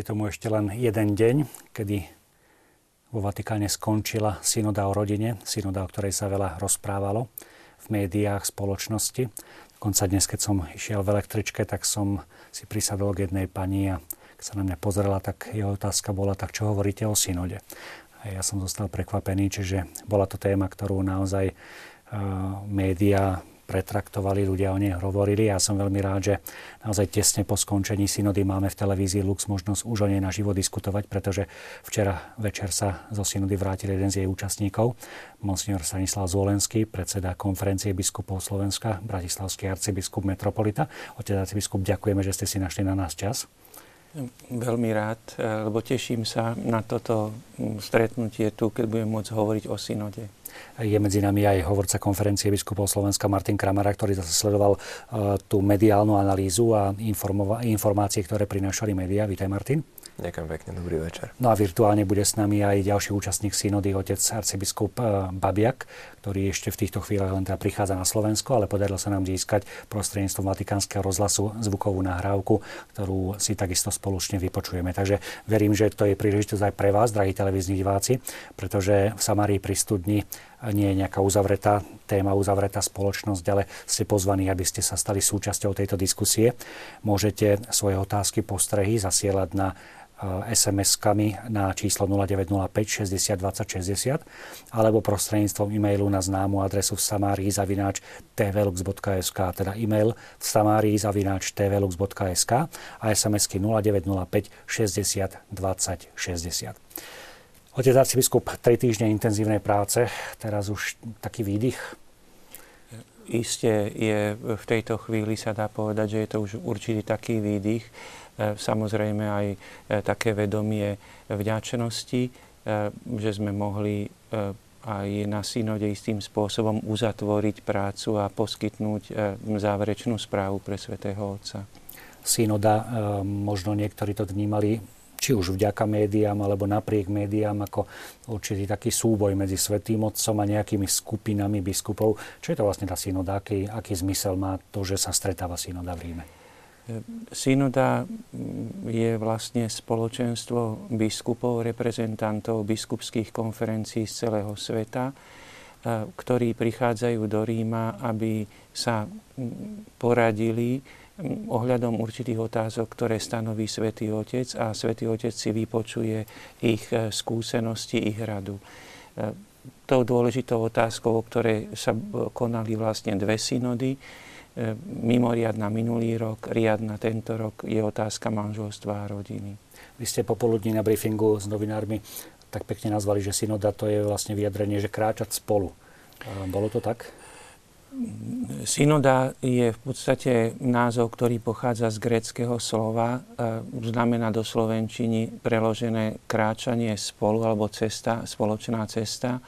Je tomu ešte len jeden deň, kedy vo Vatikáne skončila synoda o rodine, synoda, o ktorej sa veľa rozprávalo v médiách, spoločnosti. Dokonca dnes, keď som išiel v električke, tak som si prisadol k jednej pani a keď sa na mňa pozrela, tak jeho otázka bola, tak čo hovoríte o synode? A ja som zostal prekvapený, čiže bola to téma, ktorú naozaj uh, médiá pretraktovali, ľudia o nej hovorili. Ja som veľmi rád, že naozaj tesne po skončení synody máme v televízii Lux možnosť už o nej naživo diskutovať, pretože včera večer sa zo synody vrátil jeden z jej účastníkov, monsignor Stanislav Zvolenský, predseda konferencie biskupov Slovenska, bratislavský arcibiskup metropolita. Otec arcibiskup, ďakujeme, že ste si našli na nás čas. Veľmi rád, lebo teším sa na toto stretnutie tu, keď budem môcť hovoriť o synode. Je medzi nami aj hovorca konferencie biskupov Slovenska Martin Kramara, ktorý zase sledoval uh, tú mediálnu analýzu a informácie, ktoré prinášali médiá. Vítaj Martin. Ďakujem pekne, dobrý večer. No a virtuálne bude s nami aj ďalší účastník synody, otec arcibiskup uh, Babiak, ktorý ešte v týchto chvíľach len teda prichádza na Slovensko, ale podarilo sa nám získať prostredníctvom Vatikánskeho rozhlasu zvukovú nahrávku, ktorú si takisto spoločne vypočujeme. Takže verím, že to je príležitosť aj pre vás, drahí televízni diváci, pretože v Samárii pri studni nie je nejaká uzavretá téma, uzavretá spoločnosť, ale ste pozvaní, aby ste sa stali súčasťou tejto diskusie. Môžete svoje otázky, postrehy zasielať na SMS-kami na číslo 0905 60 20 60 alebo prostredníctvom e-mailu na známu adresu v samárii zavináč tvlux.sk teda e-mail v samárii zavináč tvlux.sk a SMS-ky 0905 60 20 60. Otec arcibiskup, tri týždne intenzívnej práce, teraz už taký výdych? Isté je, v tejto chvíli sa dá povedať, že je to už určitý taký výdych. E, samozrejme aj e, také vedomie vďačnosti, e, že sme mohli aj na synode istým spôsobom uzatvoriť prácu a poskytnúť záverečnú správu pre svätého Otca. Synoda, možno niektorí to vnímali či už vďaka médiám alebo napriek médiám ako určitý taký súboj medzi Svetým Otcom a nejakými skupinami biskupov. Čo je to vlastne tá synoda? Aký, aký zmysel má to, že sa stretáva synoda v Ríme? Synoda je vlastne spoločenstvo biskupov, reprezentantov biskupských konferencií z celého sveta, ktorí prichádzajú do Ríma, aby sa poradili ohľadom určitých otázok, ktoré stanoví Svetý Otec a Svetý Otec si vypočuje ich e, skúsenosti, ich radu. E, tou dôležitou otázkou, o ktorej sa konali vlastne dve synody, e, mimoriadna minulý rok, riadna tento rok, je otázka manželstva a rodiny. Vy ste popoludní na briefingu s novinármi tak pekne nazvali, že synoda to je vlastne vyjadrenie, že kráčať spolu. Bolo to tak? Synoda je v podstate názov, ktorý pochádza z gréckého slova, znamená do slovenčiny preložené kráčanie spolu alebo cesta, spoločná cesta.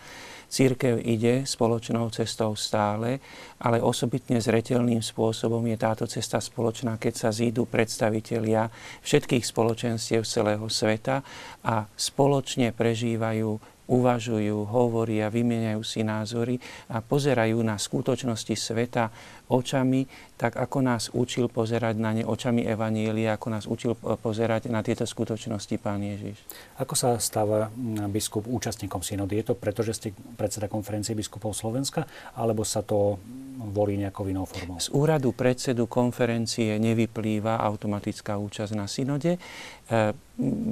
Církev ide spoločnou cestou stále, ale osobitne zretelným spôsobom je táto cesta spoločná, keď sa zídu predstavitelia všetkých spoločenstiev celého sveta a spoločne prežívajú uvažujú, hovoria, vymieňajú si názory a pozerajú na skutočnosti sveta očami, tak ako nás učil pozerať na ne očami Evanielia, ako nás učil pozerať na tieto skutočnosti Pán Ježiš. Ako sa stáva biskup účastníkom synody? Je to preto, že ste predseda konferencie biskupov Slovenska, alebo sa to volí nejakou inou formou? Z úradu predsedu konferencie nevyplýva automatická účasť na synode. E,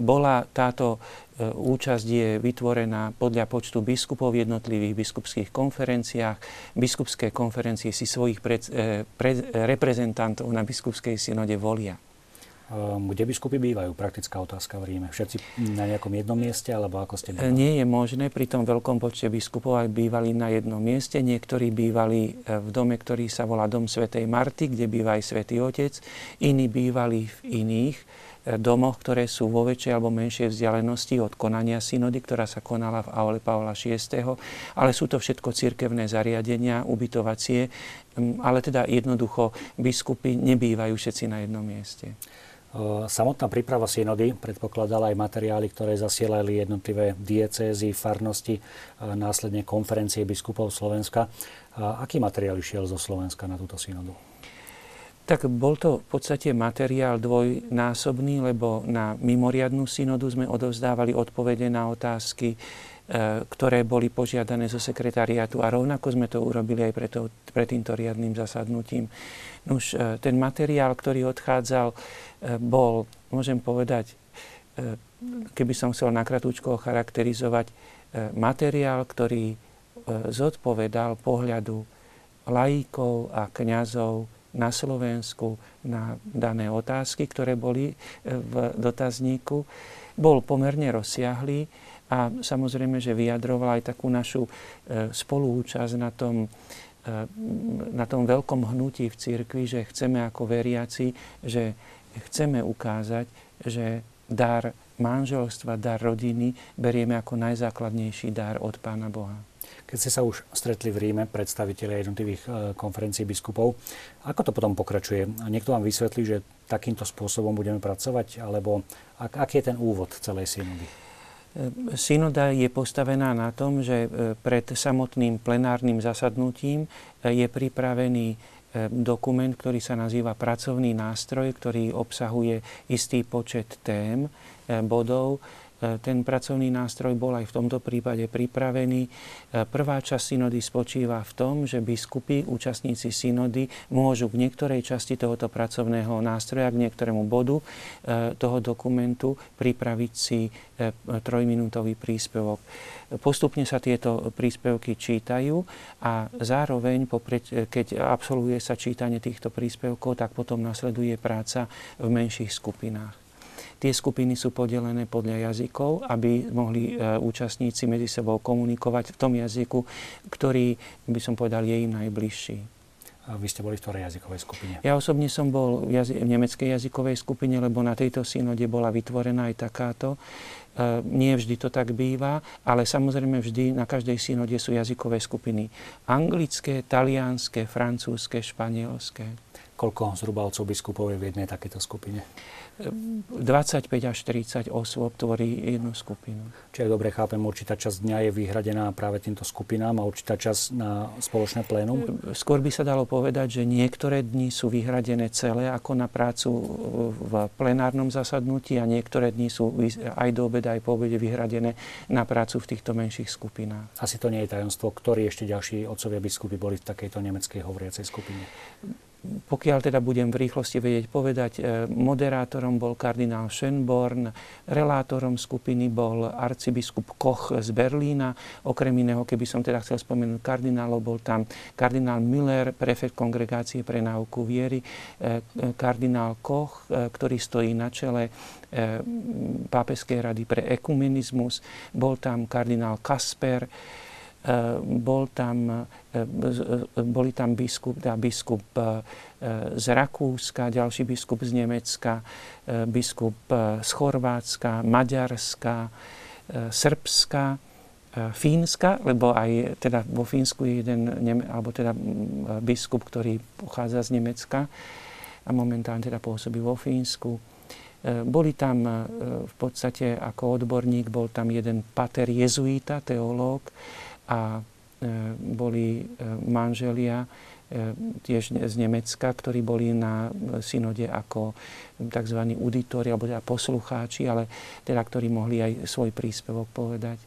bola táto e, účasť je vytvorená podľa počtu biskupov v jednotlivých biskupských konferenciách. Biskupské konferencie si svojich pred, e, pred, reprezentantov na biskupskej synode volia. Kde biskupy bývajú? Praktická otázka v Ríme. Všetci na nejakom jednom mieste, alebo ako ste bývali? Nie je možné pri tom veľkom počte biskupov, aby bývali na jednom mieste. Niektorí bývali e, v dome, ktorý sa volá Dom svätej Marty, kde býva aj svätý Otec. Iní bývali v iných e, domoch, ktoré sú vo väčšej alebo menšej vzdialenosti od konania synody, ktorá sa konala v aule Pavla VI. Ale sú to všetko cirkevné zariadenia, ubytovacie, ale teda jednoducho biskupy nebývajú všetci na jednom mieste. Samotná príprava synody predpokladala aj materiály, ktoré zasielali jednotlivé diecézy, farnosti, následne konferencie biskupov Slovenska. Aký materiál išiel zo Slovenska na túto synodu? Tak bol to v podstate materiál dvojnásobný, lebo na mimoriadnú synodu sme odovzdávali odpovede na otázky, e, ktoré boli požiadané zo sekretariátu a rovnako sme to urobili aj pre, to, pre týmto riadným zasadnutím. Už e, ten materiál, ktorý odchádzal, e, bol, môžem povedať, keby som chcel nakratúčko charakterizovať, materiál, ktorý zodpovedal pohľadu lajíkov a kňazov na Slovensku na dané otázky, ktoré boli e, v dotazníku. Bol pomerne rozsiahlý a samozrejme, že vyjadroval aj takú našu e, spolúčasť na tom, e, na tom veľkom hnutí v cirkvi, že chceme ako veriaci, že chceme ukázať, že dar manželstva, dar rodiny berieme ako najzákladnejší dar od Pána Boha. Keď ste sa už stretli v Ríme, predstaviteľe jednotlivých e, konferencií biskupov, ako to potom pokračuje? Niekto vám vysvetlí, že takýmto spôsobom budeme pracovať, alebo ak, aký je ten úvod celej synody? E, synoda je postavená na tom, že e, pred samotným plenárnym zasadnutím je pripravený dokument, ktorý sa nazýva pracovný nástroj, ktorý obsahuje istý počet tém, bodov, ten pracovný nástroj bol aj v tomto prípade pripravený. E, prvá časť synody spočíva v tom, že biskupy, účastníci synody, môžu k niektorej časti tohoto pracovného nástroja, k niektorému bodu e, toho dokumentu pripraviť si trojminútový príspevok. Postupne sa tieto príspevky čítajú a zároveň, keď absolvuje sa čítanie týchto príspevkov, tak potom nasleduje práca v menších skupinách. Tie skupiny sú podelené podľa jazykov, aby mohli e, účastníci medzi sebou komunikovať v tom jazyku, ktorý, by som povedal, je im najbližší. Vy ste boli v ktorej jazykovej skupine? Ja osobne som bol v, jazy- v nemeckej jazykovej skupine, lebo na tejto synode bola vytvorená aj takáto. E, nie vždy to tak býva, ale samozrejme vždy na každej synode sú jazykové skupiny. Anglické, talianské, francúzske, španielské. Koľko zhruba otcov biskupov je v jednej takéto skupine? 25 až 30 osôb tvorí jednu skupinu. Čiže dobre chápem, určitá časť dňa je vyhradená práve týmto skupinám a určitá časť na spoločné plénum? Skôr by sa dalo povedať, že niektoré dni sú vyhradené celé ako na prácu v plenárnom zasadnutí a niektoré dni sú aj do obeda, aj po obede vyhradené na prácu v týchto menších skupinách. Asi to nie je tajomstvo, ktorí ešte ďalší otcovia biskupy boli v takejto nemeckej hovoriacej skupine pokiaľ teda budem v rýchlosti vedieť povedať, e, moderátorom bol kardinál Schönborn, relátorom skupiny bol arcibiskup Koch z Berlína, okrem iného, keby som teda chcel spomenúť kardinálov, bol tam kardinál Müller, prefekt kongregácie pre náuku viery, e, kardinál Koch, e, ktorý stojí na čele Pápeskej rady pre ekumenizmus, bol tam kardinál Kasper, Eh, bol tam, eh, eh, boli tam biskup, teda biskup z Rakúska, ďalší biskup z Nemecka, biskup z Chorvátska, Maďarska, Srbska, Fínska, lebo aj teda vo Fínsku je jeden, alebo teda mm, biskup, ktorý pochádza z Nemecka a momentálne teda pôsobí vo Fínsku. Boli tam v podstate ako odborník, bol tam jeden pater jezuita, teológ, a e, boli e, manželia e, tiež z Nemecka, ktorí boli na synode ako tzv. auditori, alebo teda poslucháči, ale teda, ktorí mohli aj svoj príspevok povedať.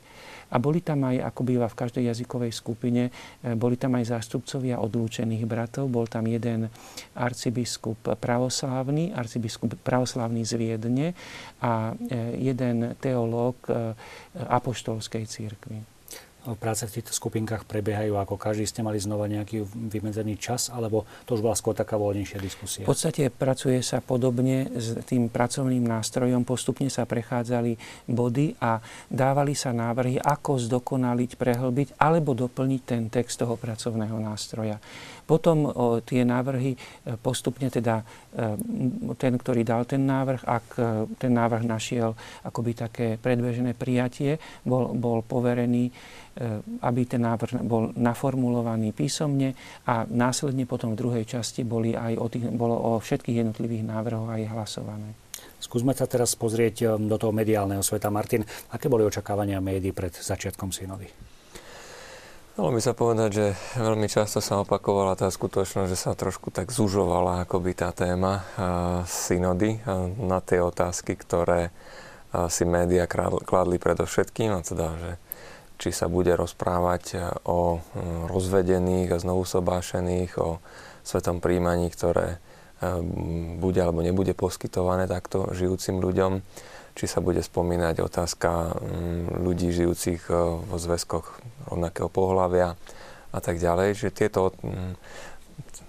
A boli tam aj, ako býva v každej jazykovej skupine, boli tam aj zástupcovia odlúčených bratov. Bol tam jeden arcibiskup pravoslávny, arcibiskup pravoslávny z Viedne a jeden teológ apoštolskej církvy práce v týchto skupinkách prebiehajú ako každý ste mali znova nejaký vymedzený čas, alebo to už bola skôr taká voľnejšia diskusia? V podstate pracuje sa podobne s tým pracovným nástrojom. Postupne sa prechádzali body a dávali sa návrhy, ako zdokonaliť, prehlbiť alebo doplniť ten text toho pracovného nástroja. Potom tie návrhy e, postupne teda e, ten, ktorý dal ten návrh, ak e, ten návrh našiel akoby také predbežené prijatie, bol, bol poverený aby ten návrh bol naformulovaný písomne a následne potom v druhej časti boli aj o tých, bolo o všetkých jednotlivých návrhoch aj hlasované. Skúsme sa teraz pozrieť do toho mediálneho sveta. Martin, aké boli očakávania médií pred začiatkom synody? Dalo mi sa povedať, že veľmi často sa opakovala tá skutočnosť, že sa trošku tak zužovala akoby tá téma synody na tie otázky, ktoré si média kladli predovšetkým, a teda, že či sa bude rozprávať o rozvedených a znovu sobášených, o svetom príjmaní, ktoré bude alebo nebude poskytované takto žijúcim ľuďom, či sa bude spomínať otázka ľudí žijúcich vo zväzkoch rovnakého pohľavia a tak ďalej. Že tieto mm,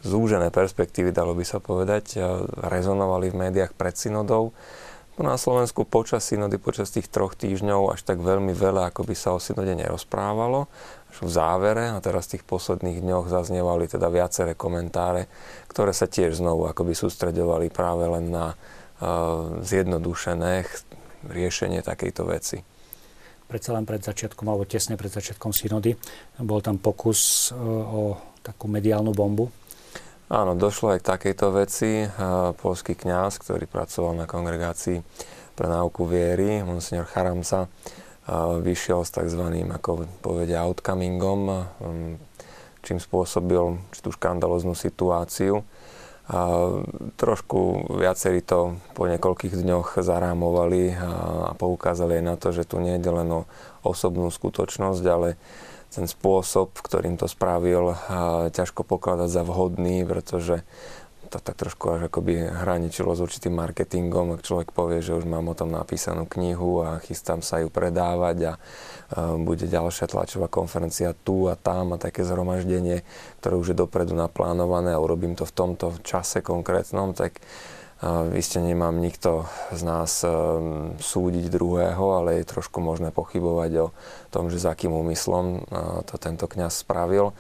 zúžené perspektívy, dalo by sa povedať, rezonovali v médiách pred synodou. No na Slovensku počas synody, počas tých troch týždňov až tak veľmi veľa, ako by sa o synode nerozprávalo. Až v závere a teraz v tých posledných dňoch zaznievali teda viaceré komentáre, ktoré sa tiež znovu akoby sústredovali práve len na uh, zjednodušené riešenie takejto veci predsa len pred začiatkom, alebo tesne pred začiatkom synody. Bol tam pokus e, o takú mediálnu bombu. Áno, došlo aj k takejto veci. E, polský kňaz, ktorý pracoval na kongregácii pre náuku viery, monsignor Charamsa, e, vyšiel s tzv. ako povedia outcomingom, čím spôsobil tú škandaloznú situáciu a trošku viacerí to po niekoľkých dňoch zarámovali a, poukázali aj na to, že tu nie je len o osobnú skutočnosť, ale ten spôsob, ktorým to spravil, ťažko pokladať za vhodný, pretože to tak trošku až akoby hraničilo s určitým marketingom, ak človek povie, že už mám o tom napísanú knihu a chystám sa ju predávať a bude ďalšia tlačová konferencia tu a tam a také zhromaždenie, ktoré už je dopredu naplánované a urobím to v tomto čase konkrétnom, tak ste nemám nikto z nás um, súdiť druhého, ale je trošku možné pochybovať o tom, že za akým úmyslom to tento kňaz spravil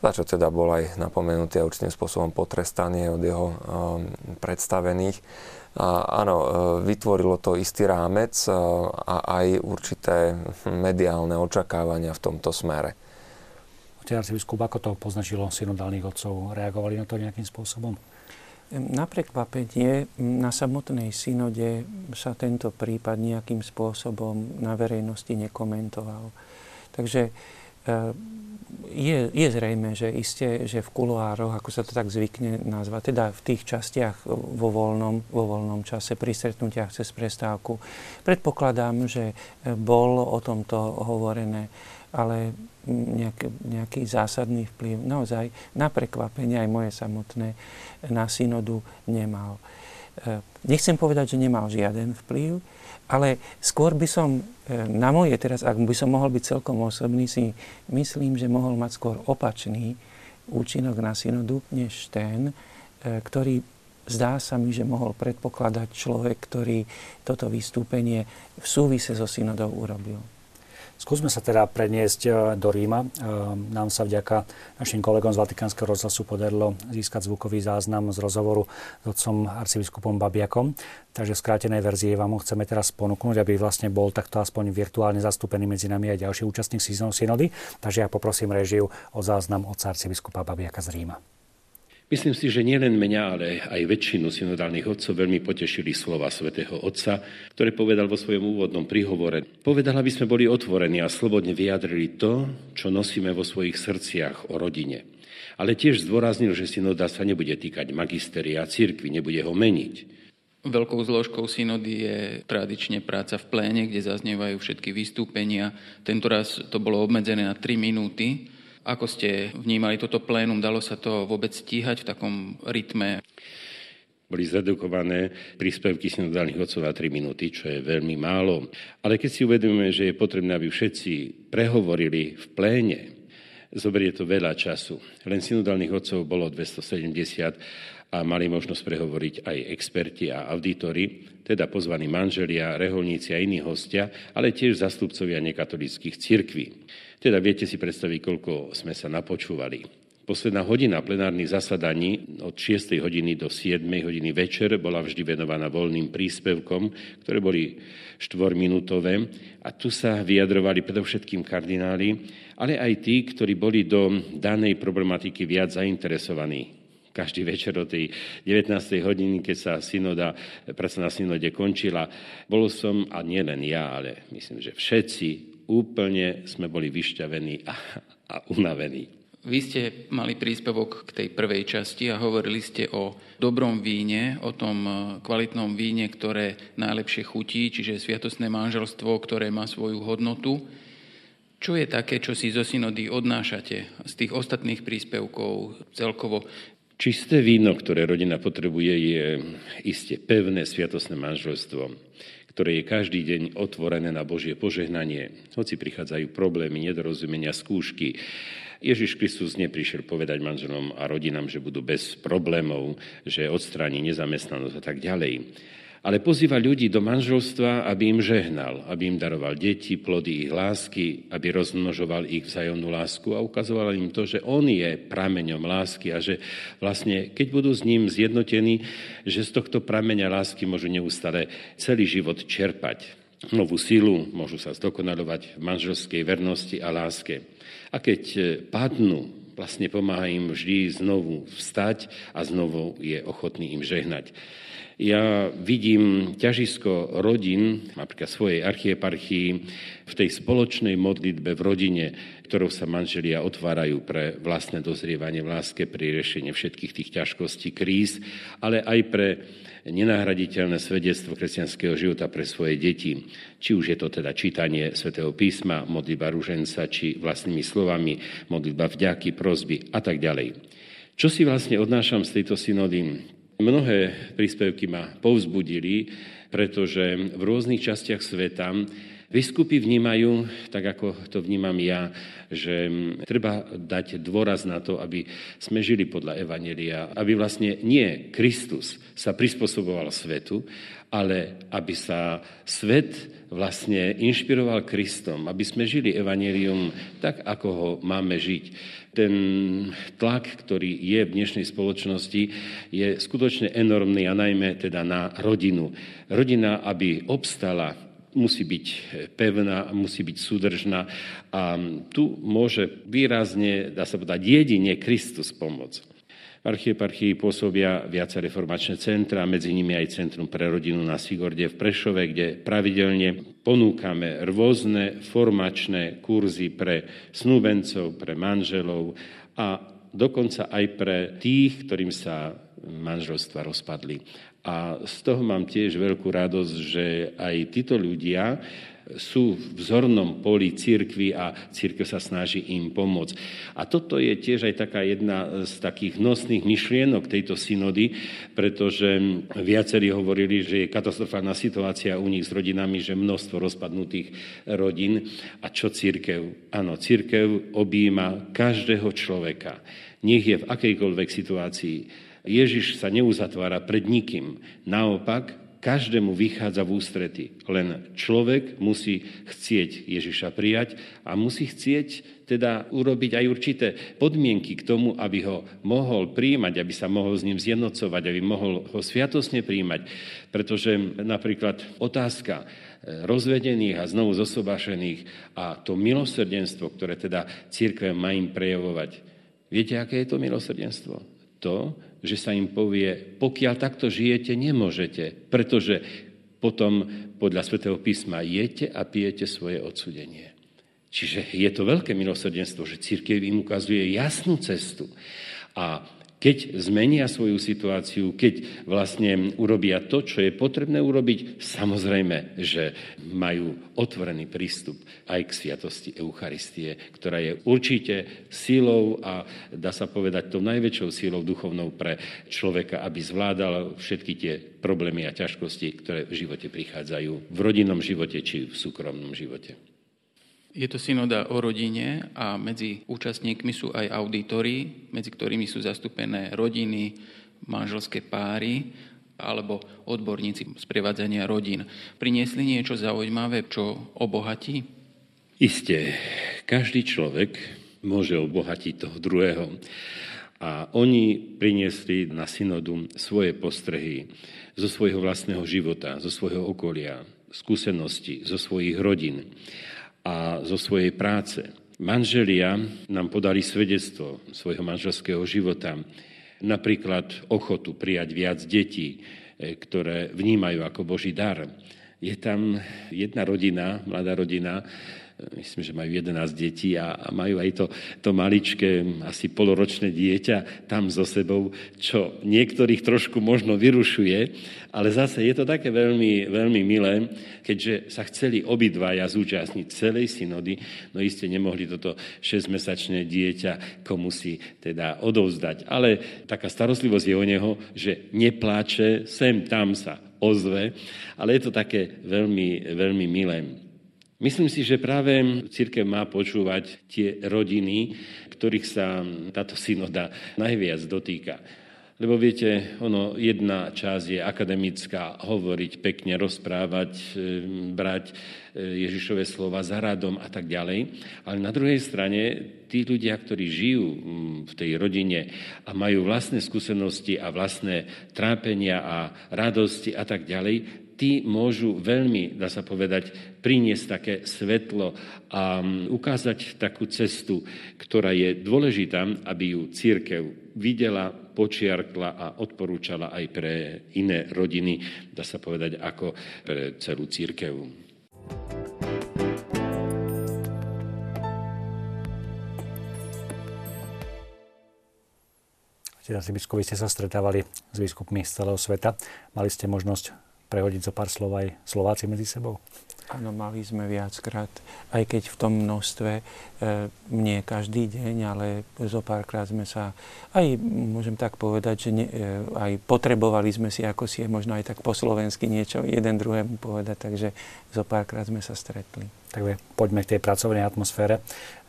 za čo teda bol aj napomenutý a určitým spôsobom potrestaný od jeho um, predstavených. A, áno, e, vytvorilo to istý rámec e, a aj určité mediálne očakávania v tomto smere. Otec arcibiskup, ako to poznačilo synodálnych otcov? Reagovali na to nejakým spôsobom? Na prekvapenie na samotnej synode sa tento prípad nejakým spôsobom na verejnosti nekomentoval. Takže je, je zrejme, že iste, že v kuloároch, ako sa to tak zvykne nazvať, teda v tých častiach vo voľnom, vo voľnom čase, pri stretnutiach cez prestávku, predpokladám, že bol o tomto hovorené, ale nejaký, nejaký zásadný vplyv naozaj na prekvapenie aj moje samotné na synodu nemal. E, nechcem povedať, že nemal žiaden vplyv, ale skôr by som, e, na moje teraz, ak by som mohol byť celkom osobný, si myslím, že mohol mať skôr opačný účinok na synodu, než ten, e, ktorý zdá sa mi, že mohol predpokladať človek, ktorý toto vystúpenie v súvise so synodou urobil. Skúsme sa teda preniesť e, do Ríma. E, nám sa vďaka našim kolegom z Vatikánskeho rozhlasu podarilo získať zvukový záznam z rozhovoru s otcom arcibiskupom Babiakom. Takže v skrátenej verzii vám ho chceme teraz ponúknuť, aby vlastne bol takto aspoň virtuálne zastúpený medzi nami aj ďalší účastník synody. Takže ja poprosím režiu o záznam otca arcibiskupa Babiaka z Ríma. Myslím si, že nielen mňa, ale aj väčšinu synodálnych otcov veľmi potešili slova svätého Otca, ktoré povedal vo svojom úvodnom príhovore. Povedal, aby sme boli otvorení a slobodne vyjadrili to, čo nosíme vo svojich srdciach o rodine. Ale tiež zdôraznil, že synoda sa nebude týkať magisteria a církvy, nebude ho meniť. Veľkou zložkou synody je tradične práca v pléne, kde zaznievajú všetky vystúpenia. Tentoraz to bolo obmedzené na 3 minúty ako ste vnímali toto plénum? Dalo sa to vôbec stíhať v takom rytme? Boli zredukované príspevky synodálnych otcov na 3 minúty, čo je veľmi málo. Ale keď si uvedomíme, že je potrebné, aby všetci prehovorili v pléne, zoberie to veľa času. Len synodálnych otcov bolo 270 a mali možnosť prehovoriť aj experti a auditory, teda pozvaní manželia, reholníci a iní hostia, ale tiež zastupcovia nekatolických cirkví. Teda viete si predstaviť, koľko sme sa napočúvali. Posledná hodina plenárnych zasadaní od 6. hodiny do 7. hodiny večer bola vždy venovaná voľným príspevkom, ktoré boli štvorminútové a tu sa vyjadrovali predovšetkým kardináli, ale aj tí, ktorí boli do danej problematiky viac zainteresovaní každý večer o tej 19. hodiny, keď sa synoda, práca na synode končila. Bol som, a nielen ja, ale myslím, že všetci úplne sme boli vyšťavení a, a unavený. Vy ste mali príspevok k tej prvej časti a hovorili ste o dobrom víne, o tom e, kvalitnom víne, ktoré najlepšie chutí, čiže sviatosné manželstvo, ktoré má svoju hodnotu. Čo je také, čo si zo synody odnášate z tých ostatných príspevkov celkovo? Čisté víno, ktoré rodina potrebuje, je iste pevné sviatosné manželstvo, ktoré je každý deň otvorené na Božie požehnanie, hoci prichádzajú problémy, nedorozumenia, skúšky. Ježiš Kristus neprišiel povedať manželom a rodinám, že budú bez problémov, že odstráni nezamestnanosť a tak ďalej ale pozýva ľudí do manželstva, aby im žehnal, aby im daroval deti, plody ich lásky, aby rozmnožoval ich vzájomnú lásku a ukazoval im to, že on je prameňom lásky a že vlastne, keď budú s ním zjednotení, že z tohto prameňa lásky môžu neustále celý život čerpať novú silu, môžu sa zdokonalovať v manželskej vernosti a láske. A keď padnú, vlastne pomáha im vždy znovu vstať a znovu je ochotný im žehnať. Ja vidím ťažisko rodín, napríklad svojej archieparchii, v tej spoločnej modlitbe v rodine, ktorou sa manželia otvárajú pre vlastné dozrievanie v láske, pri riešenie všetkých tých ťažkostí, kríz, ale aj pre nenahraditeľné svedectvo kresťanského života pre svoje deti. Či už je to teda čítanie svätého písma, modlitba rúženca, či vlastnými slovami, modlitba vďaky, prozby a tak ďalej. Čo si vlastne odnášam z tejto synody? Mnohé príspevky ma povzbudili, pretože v rôznych častiach sveta Vyskupy vnímajú, tak ako to vnímam ja, že treba dať dôraz na to, aby sme žili podľa Evanelia, aby vlastne nie Kristus sa prispôsoboval svetu, ale aby sa svet vlastne inšpiroval Kristom, aby sme žili Evangelium tak, ako ho máme žiť. Ten tlak, ktorý je v dnešnej spoločnosti, je skutočne enormný a najmä teda na rodinu. Rodina, aby obstala, musí byť pevná, musí byť súdržná a tu môže výrazne, dá sa povedať, jedine Kristus pomôcť. V archieparchii pôsobia viaceré formačné centra, medzi nimi aj Centrum pre rodinu na Sigorde v Prešove, kde pravidelne ponúkame rôzne formačné kurzy pre snúbencov, pre manželov a dokonca aj pre tých, ktorým sa manželstva rozpadli. A z toho mám tiež veľkú radosť, že aj títo ľudia sú v vzornom poli církvy a církev sa snaží im pomôcť. A toto je tiež aj taká jedna z takých nosných myšlienok tejto synody, pretože viacerí hovorili, že je katastrofálna situácia u nich s rodinami, že množstvo rozpadnutých rodín. A čo církev? Áno, církev objíma každého človeka. Nech je v akejkoľvek situácii. Ježiš sa neuzatvára pred nikým. Naopak, každému vychádza v ústrety. Len človek musí chcieť Ježiša prijať a musí chcieť teda urobiť aj určité podmienky k tomu, aby ho mohol príjmať, aby sa mohol s ním zjednocovať, aby mohol ho sviatosne príjmať. Pretože napríklad otázka eh, rozvedených a znovu zosobášených a to milosrdenstvo, ktoré teda církev má im prejavovať. Viete, aké je to milosrdenstvo? To, že sa im povie, pokiaľ takto žijete, nemôžete, pretože potom podľa svätého písma jete a pijete svoje odsudenie. Čiže je to veľké milosrdenstvo, že církev im ukazuje jasnú cestu. A keď zmenia svoju situáciu, keď vlastne urobia to, čo je potrebné urobiť, samozrejme, že majú otvorený prístup aj k sviatosti Eucharistie, ktorá je určite sílou a dá sa povedať tou najväčšou sílou duchovnou pre človeka, aby zvládal všetky tie problémy a ťažkosti, ktoré v živote prichádzajú, v rodinnom živote či v súkromnom živote. Je to synoda o rodine a medzi účastníkmi sú aj auditory, medzi ktorými sú zastúpené rodiny, manželské páry alebo odborníci z prevádzania rodín. Priniesli niečo zaujímavé, čo obohatí? Isté, každý človek môže obohatiť toho druhého. A oni priniesli na synodu svoje postrehy zo svojho vlastného života, zo svojho okolia, skúsenosti, zo svojich rodín a zo svojej práce. Manželia nám podali svedectvo svojho manželského života, napríklad ochotu prijať viac detí, e, ktoré vnímajú ako Boží dar, Je tam jedna rodina, mladá rodina, myslím, že majú 11 detí a, majú aj to, to maličké, asi poloročné dieťa tam so sebou, čo niektorých trošku možno vyrušuje, ale zase je to také veľmi, veľmi milé, keďže sa chceli obidvaja zúčastniť celej synody, no iste nemohli toto 6-mesačné dieťa komu si teda odovzdať. Ale taká starostlivosť je o neho, že nepláče, sem tam sa ozve, ale je to také veľmi, veľmi milé. Myslím si, že práve církev má počúvať tie rodiny, ktorých sa táto synoda najviac dotýka. Lebo viete, ono, jedna časť je akademická, hovoriť pekne, rozprávať, e, brať e, Ježišové slova za radom a tak ďalej. Ale na druhej strane, tí ľudia, ktorí žijú v tej rodine a majú vlastné skúsenosti a vlastné trápenia a radosti a tak ďalej, tí môžu veľmi, dá sa povedať, priniesť také svetlo a mm, ukázať takú cestu, ktorá je dôležitá, aby ju církev videla, počiarkla a odporúčala aj pre iné rodiny, dá sa povedať, ako pre celú církev. Si biskupi ste sa stretávali s biskupmi z celého sveta. Mali ste možnosť prehodiť zo pár slov aj Slováci medzi sebou? Áno, mali sme viackrát, aj keď v tom množstve, e, nie každý deň, ale zo párkrát sme sa, aj môžem tak povedať, že ne, e, aj potrebovali sme si ako si možno aj tak po slovensky niečo jeden druhému povedať, takže zo párkrát sme sa stretli. Tak poďme k tej pracovnej atmosfére.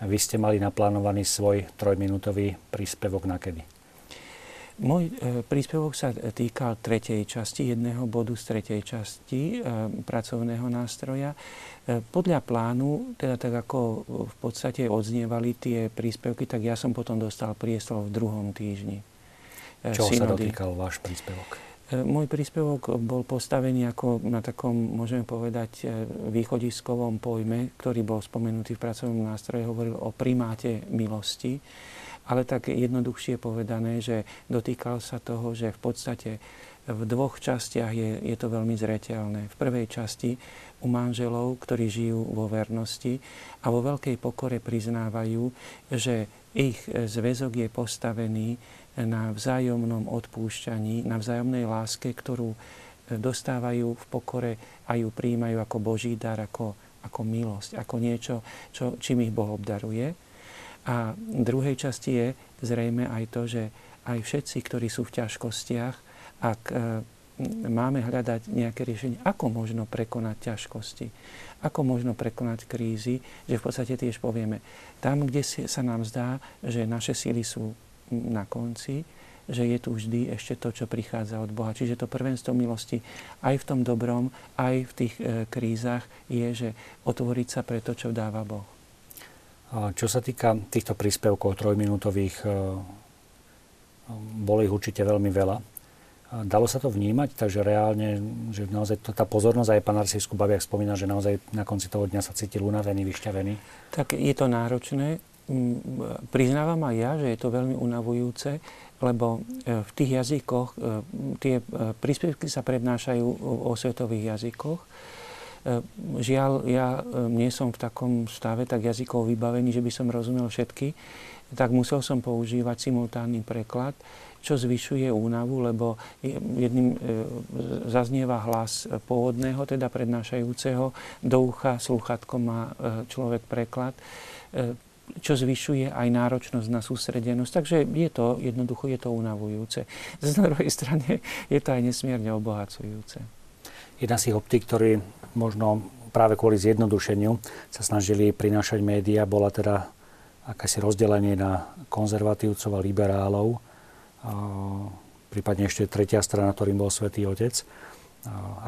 Vy ste mali naplánovaný svoj trojminútový príspevok na kedy? Môj e, príspevok sa týkal tretej časti, jedného bodu z tretej časti e, pracovného nástroja. E, podľa plánu, teda tak ako v podstate odznievali tie príspevky, tak ja som potom dostal priestor v druhom týždni. Čo sa dotýkal váš príspevok? Môj príspevok bol postavený ako na takom, môžeme povedať, východiskovom pojme, ktorý bol spomenutý v pracovnom nástroje, hovoril o primáte milosti ale tak jednoduchšie povedané, že dotýkal sa toho, že v podstate v dvoch častiach je, je to veľmi zreteľné. V prvej časti u manželov, ktorí žijú vo vernosti a vo veľkej pokore priznávajú, že ich zväzok je postavený na vzájomnom odpúšťaní, na vzájomnej láske, ktorú dostávajú v pokore a ju príjmajú ako Boží dar, ako, ako milosť, ako niečo, čo, čím ich Boh obdaruje. A druhej časti je zrejme aj to, že aj všetci, ktorí sú v ťažkostiach, ak e, máme hľadať nejaké riešenie, ako možno prekonať ťažkosti, ako možno prekonať krízy, že v podstate tiež povieme, tam, kde sa nám zdá, že naše síly sú na konci, že je tu vždy ešte to, čo prichádza od Boha. Čiže to prvenstvo milosti aj v tom dobrom, aj v tých e, krízach je, že otvoriť sa pre to, čo dáva Boh. Čo sa týka týchto príspevkov trojminútových, e, bolo ich určite veľmi veľa. Dalo sa to vnímať, takže reálne, že naozaj tá pozornosť aj pán arcibiskup Babiak spomína, že naozaj na konci toho dňa sa cítil unavený, vyšťavený. Tak je to náročné. Priznávam aj ja, že je to veľmi unavujúce, lebo v tých jazykoch, tie príspevky sa prednášajú o svetových jazykoch žiaľ, ja e, nie som v takom stave tak jazykov vybavený, že by som rozumel všetky, tak musel som používať simultánny preklad, čo zvyšuje únavu, lebo jedným e, zaznieva hlas pôvodného, teda prednášajúceho, do ucha sluchatko má človek preklad, čo zvyšuje aj náročnosť na sústredenosť. Takže je to, jednoducho je to unavujúce. Z druhej strane je to aj nesmierne obohacujúce. Jedna z tých optík, ktorý možno práve kvôli zjednodušeniu sa snažili prinášať médiá, bola teda akési rozdelenie na konzervatívcov a liberálov, prípadne ešte tretia strana, ktorým bol Svetý Otec.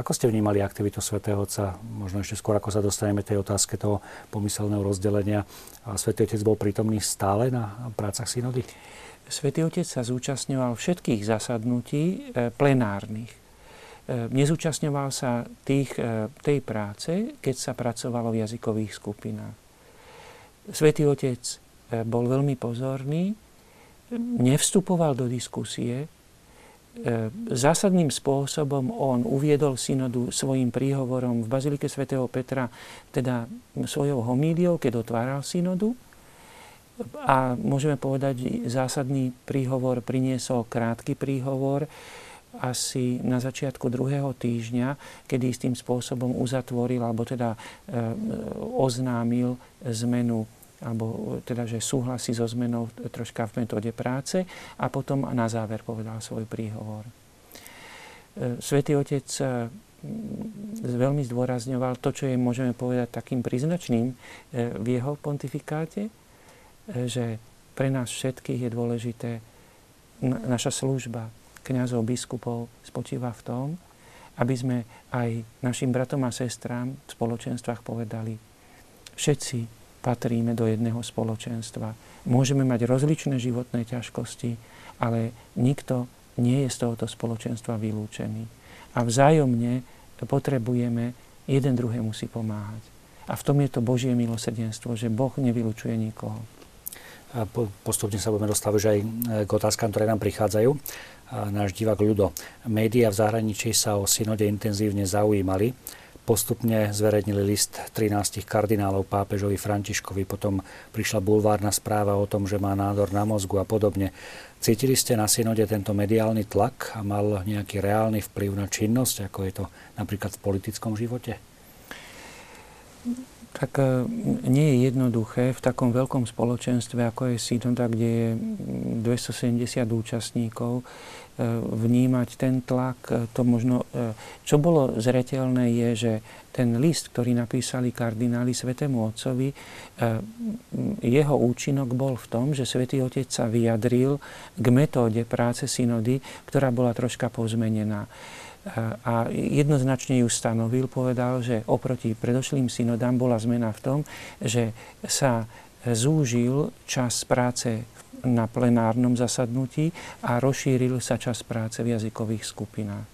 Ako ste vnímali aktivitu Svetého Otca? Možno ešte skôr, ako sa dostaneme tej otázke toho pomyselného rozdelenia. Svetý Otec bol prítomný stále na prácach synody? Svetý Otec sa zúčastňoval všetkých zasadnutí e, plenárnych. E, nezúčastňoval sa tých, e, tej práce, keď sa pracovalo v jazykových skupinách. Svetý Otec e, bol veľmi pozorný, nevstupoval do diskusie, zásadným spôsobom on uviedol synodu svojim príhovorom v Bazilike svätého Petra, teda svojou homíliou, keď otváral synodu. A môžeme povedať, zásadný príhovor priniesol krátky príhovor, asi na začiatku druhého týždňa, kedy istým spôsobom uzatvoril, alebo teda e, oznámil zmenu alebo teda, že súhlasí so zmenou troška v metóde práce a potom na záver povedal svoj príhovor. E, Svetý Otec e, veľmi zdôrazňoval to, čo je, môžeme povedať, takým príznačným v jeho pontifikáte, že pre nás všetkých je dôležité naša služba kňazov, biskupov spočíva v tom, aby sme aj našim bratom a sestrám v spoločenstvách povedali, všetci patríme do jedného spoločenstva. Môžeme mať rozličné životné ťažkosti, ale nikto nie je z tohoto spoločenstva vylúčený. A vzájomne potrebujeme jeden druhému si pomáhať. A v tom je to Božie milosrdenstvo, že Boh nevylučuje nikoho. Postupne sa budeme dostávať aj k otázkam, ktoré nám prichádzajú. Náš divák Ľudo. Média v zahraničí sa o synode intenzívne zaujímali postupne zverejnili list 13 kardinálov pápežovi Františkovi, potom prišla bulvárna správa o tom, že má nádor na mozgu a podobne. Cítili ste na synode tento mediálny tlak a mal nejaký reálny vplyv na činnosť, ako je to napríklad v politickom živote? Tak e, nie je jednoduché v takom veľkom spoločenstve, ako je synoda, kde je 270 účastníkov, vnímať ten tlak. E, to možno, e, čo bolo zretelné je, že ten list, ktorý napísali kardináli Svetému Otcovi, jeho účinok bol v tom, že Svetý Otec sa vyjadril k metóde práce synody, ktorá bola troška pozmenená. A jednoznačne ju stanovil, povedal, že oproti predošlým synodám bola zmena v tom, že sa zúžil čas práce na plenárnom zasadnutí a rozšíril sa čas práce v jazykových skupinách.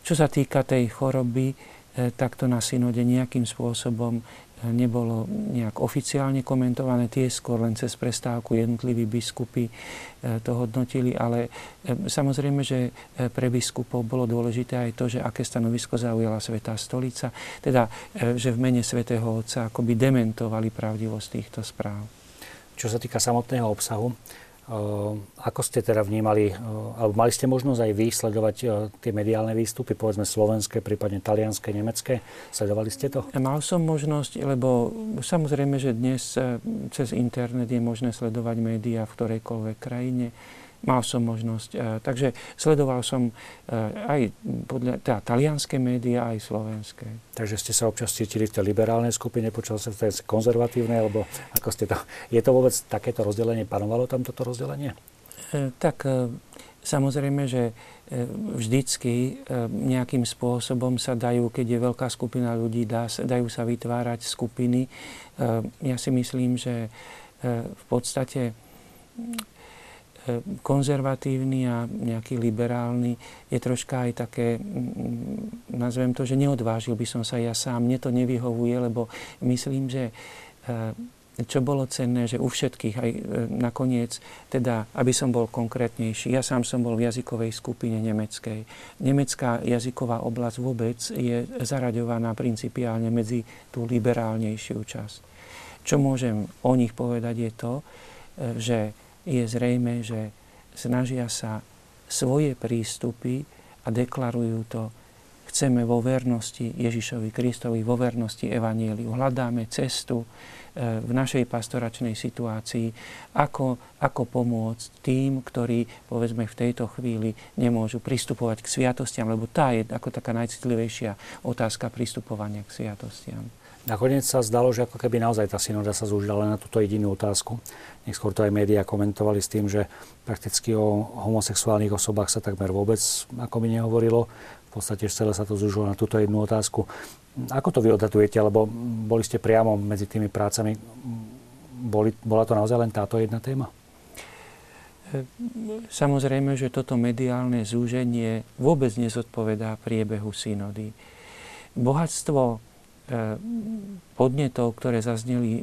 Čo sa týka tej choroby, eh, tak to na synode nejakým spôsobom eh, nebolo nejak oficiálne komentované, tie skôr len cez prestávku jednotliví biskupy eh, to hodnotili, ale samozrejme, že pre biskupov bolo dôležité aj to, že aké stanovisko zaujala Svetá stolica, teda, že v mene Svetého Otca akoby dementovali pravdivosť týchto správ. Čo sa týka samotného obsahu, eh, ako ste teda vnímali, eh, alebo mali ste možnosť aj vysledovať eh, tie mediálne výstupy, povedzme slovenské, prípadne talianské, nemecké? Sledovali ste to? Mal som možnosť, lebo samozrejme, že dnes cez internet je možné sledovať médiá v ktorejkoľvek krajine mal som možnosť. E, takže sledoval som e, aj podľa, teda talianské médiá, aj slovenské. Takže ste sa občas cítili v tej liberálnej skupine, počal sa v tej konzervatívnej, alebo ako ste to... Je to vôbec takéto rozdelenie? Panovalo tam toto rozdelenie? E, tak samozrejme, že vždycky nejakým spôsobom sa dajú, keď je veľká skupina ľudí, dajú sa vytvárať skupiny. Ja si myslím, že v podstate konzervatívny a nejaký liberálny je troška aj také, nazvem to, že neodvážil by som sa ja sám. Mne to nevyhovuje, lebo myslím, že e, čo bolo cenné, že u všetkých aj e, nakoniec, teda, aby som bol konkrétnejší, ja sám som bol v jazykovej skupine nemeckej. Nemecká jazyková oblasť vôbec je zaraďovaná principiálne medzi tú liberálnejšiu časť. Čo môžem o nich povedať je to, že je zrejme, že snažia sa svoje prístupy a deklarujú to. Chceme vo vernosti Ježišovi Kristovi, vo vernosti Evanieliu. Hľadáme cestu e, v našej pastoračnej situácii, ako, ako pomôcť tým, ktorí, povedzme, v tejto chvíli nemôžu pristupovať k sviatostiam, lebo tá je ako taká najcitlivejšia otázka pristupovania k sviatostiam. Nakoniec sa zdalo, že ako keby naozaj tá synoda sa zúžila len na túto jedinú otázku. Neskôr to aj médiá komentovali s tým, že prakticky o homosexuálnych osobách sa takmer vôbec ako by nehovorilo. V podstate celé sa to zúžilo na túto jednu otázku. Ako to vy odhadujete, alebo boli ste priamo medzi tými prácami? Boli, bola to naozaj len táto jedna téma? Samozrejme, že toto mediálne zúženie vôbec nezodpovedá priebehu synody. Bohatstvo E, podnetov, ktoré zazneli e,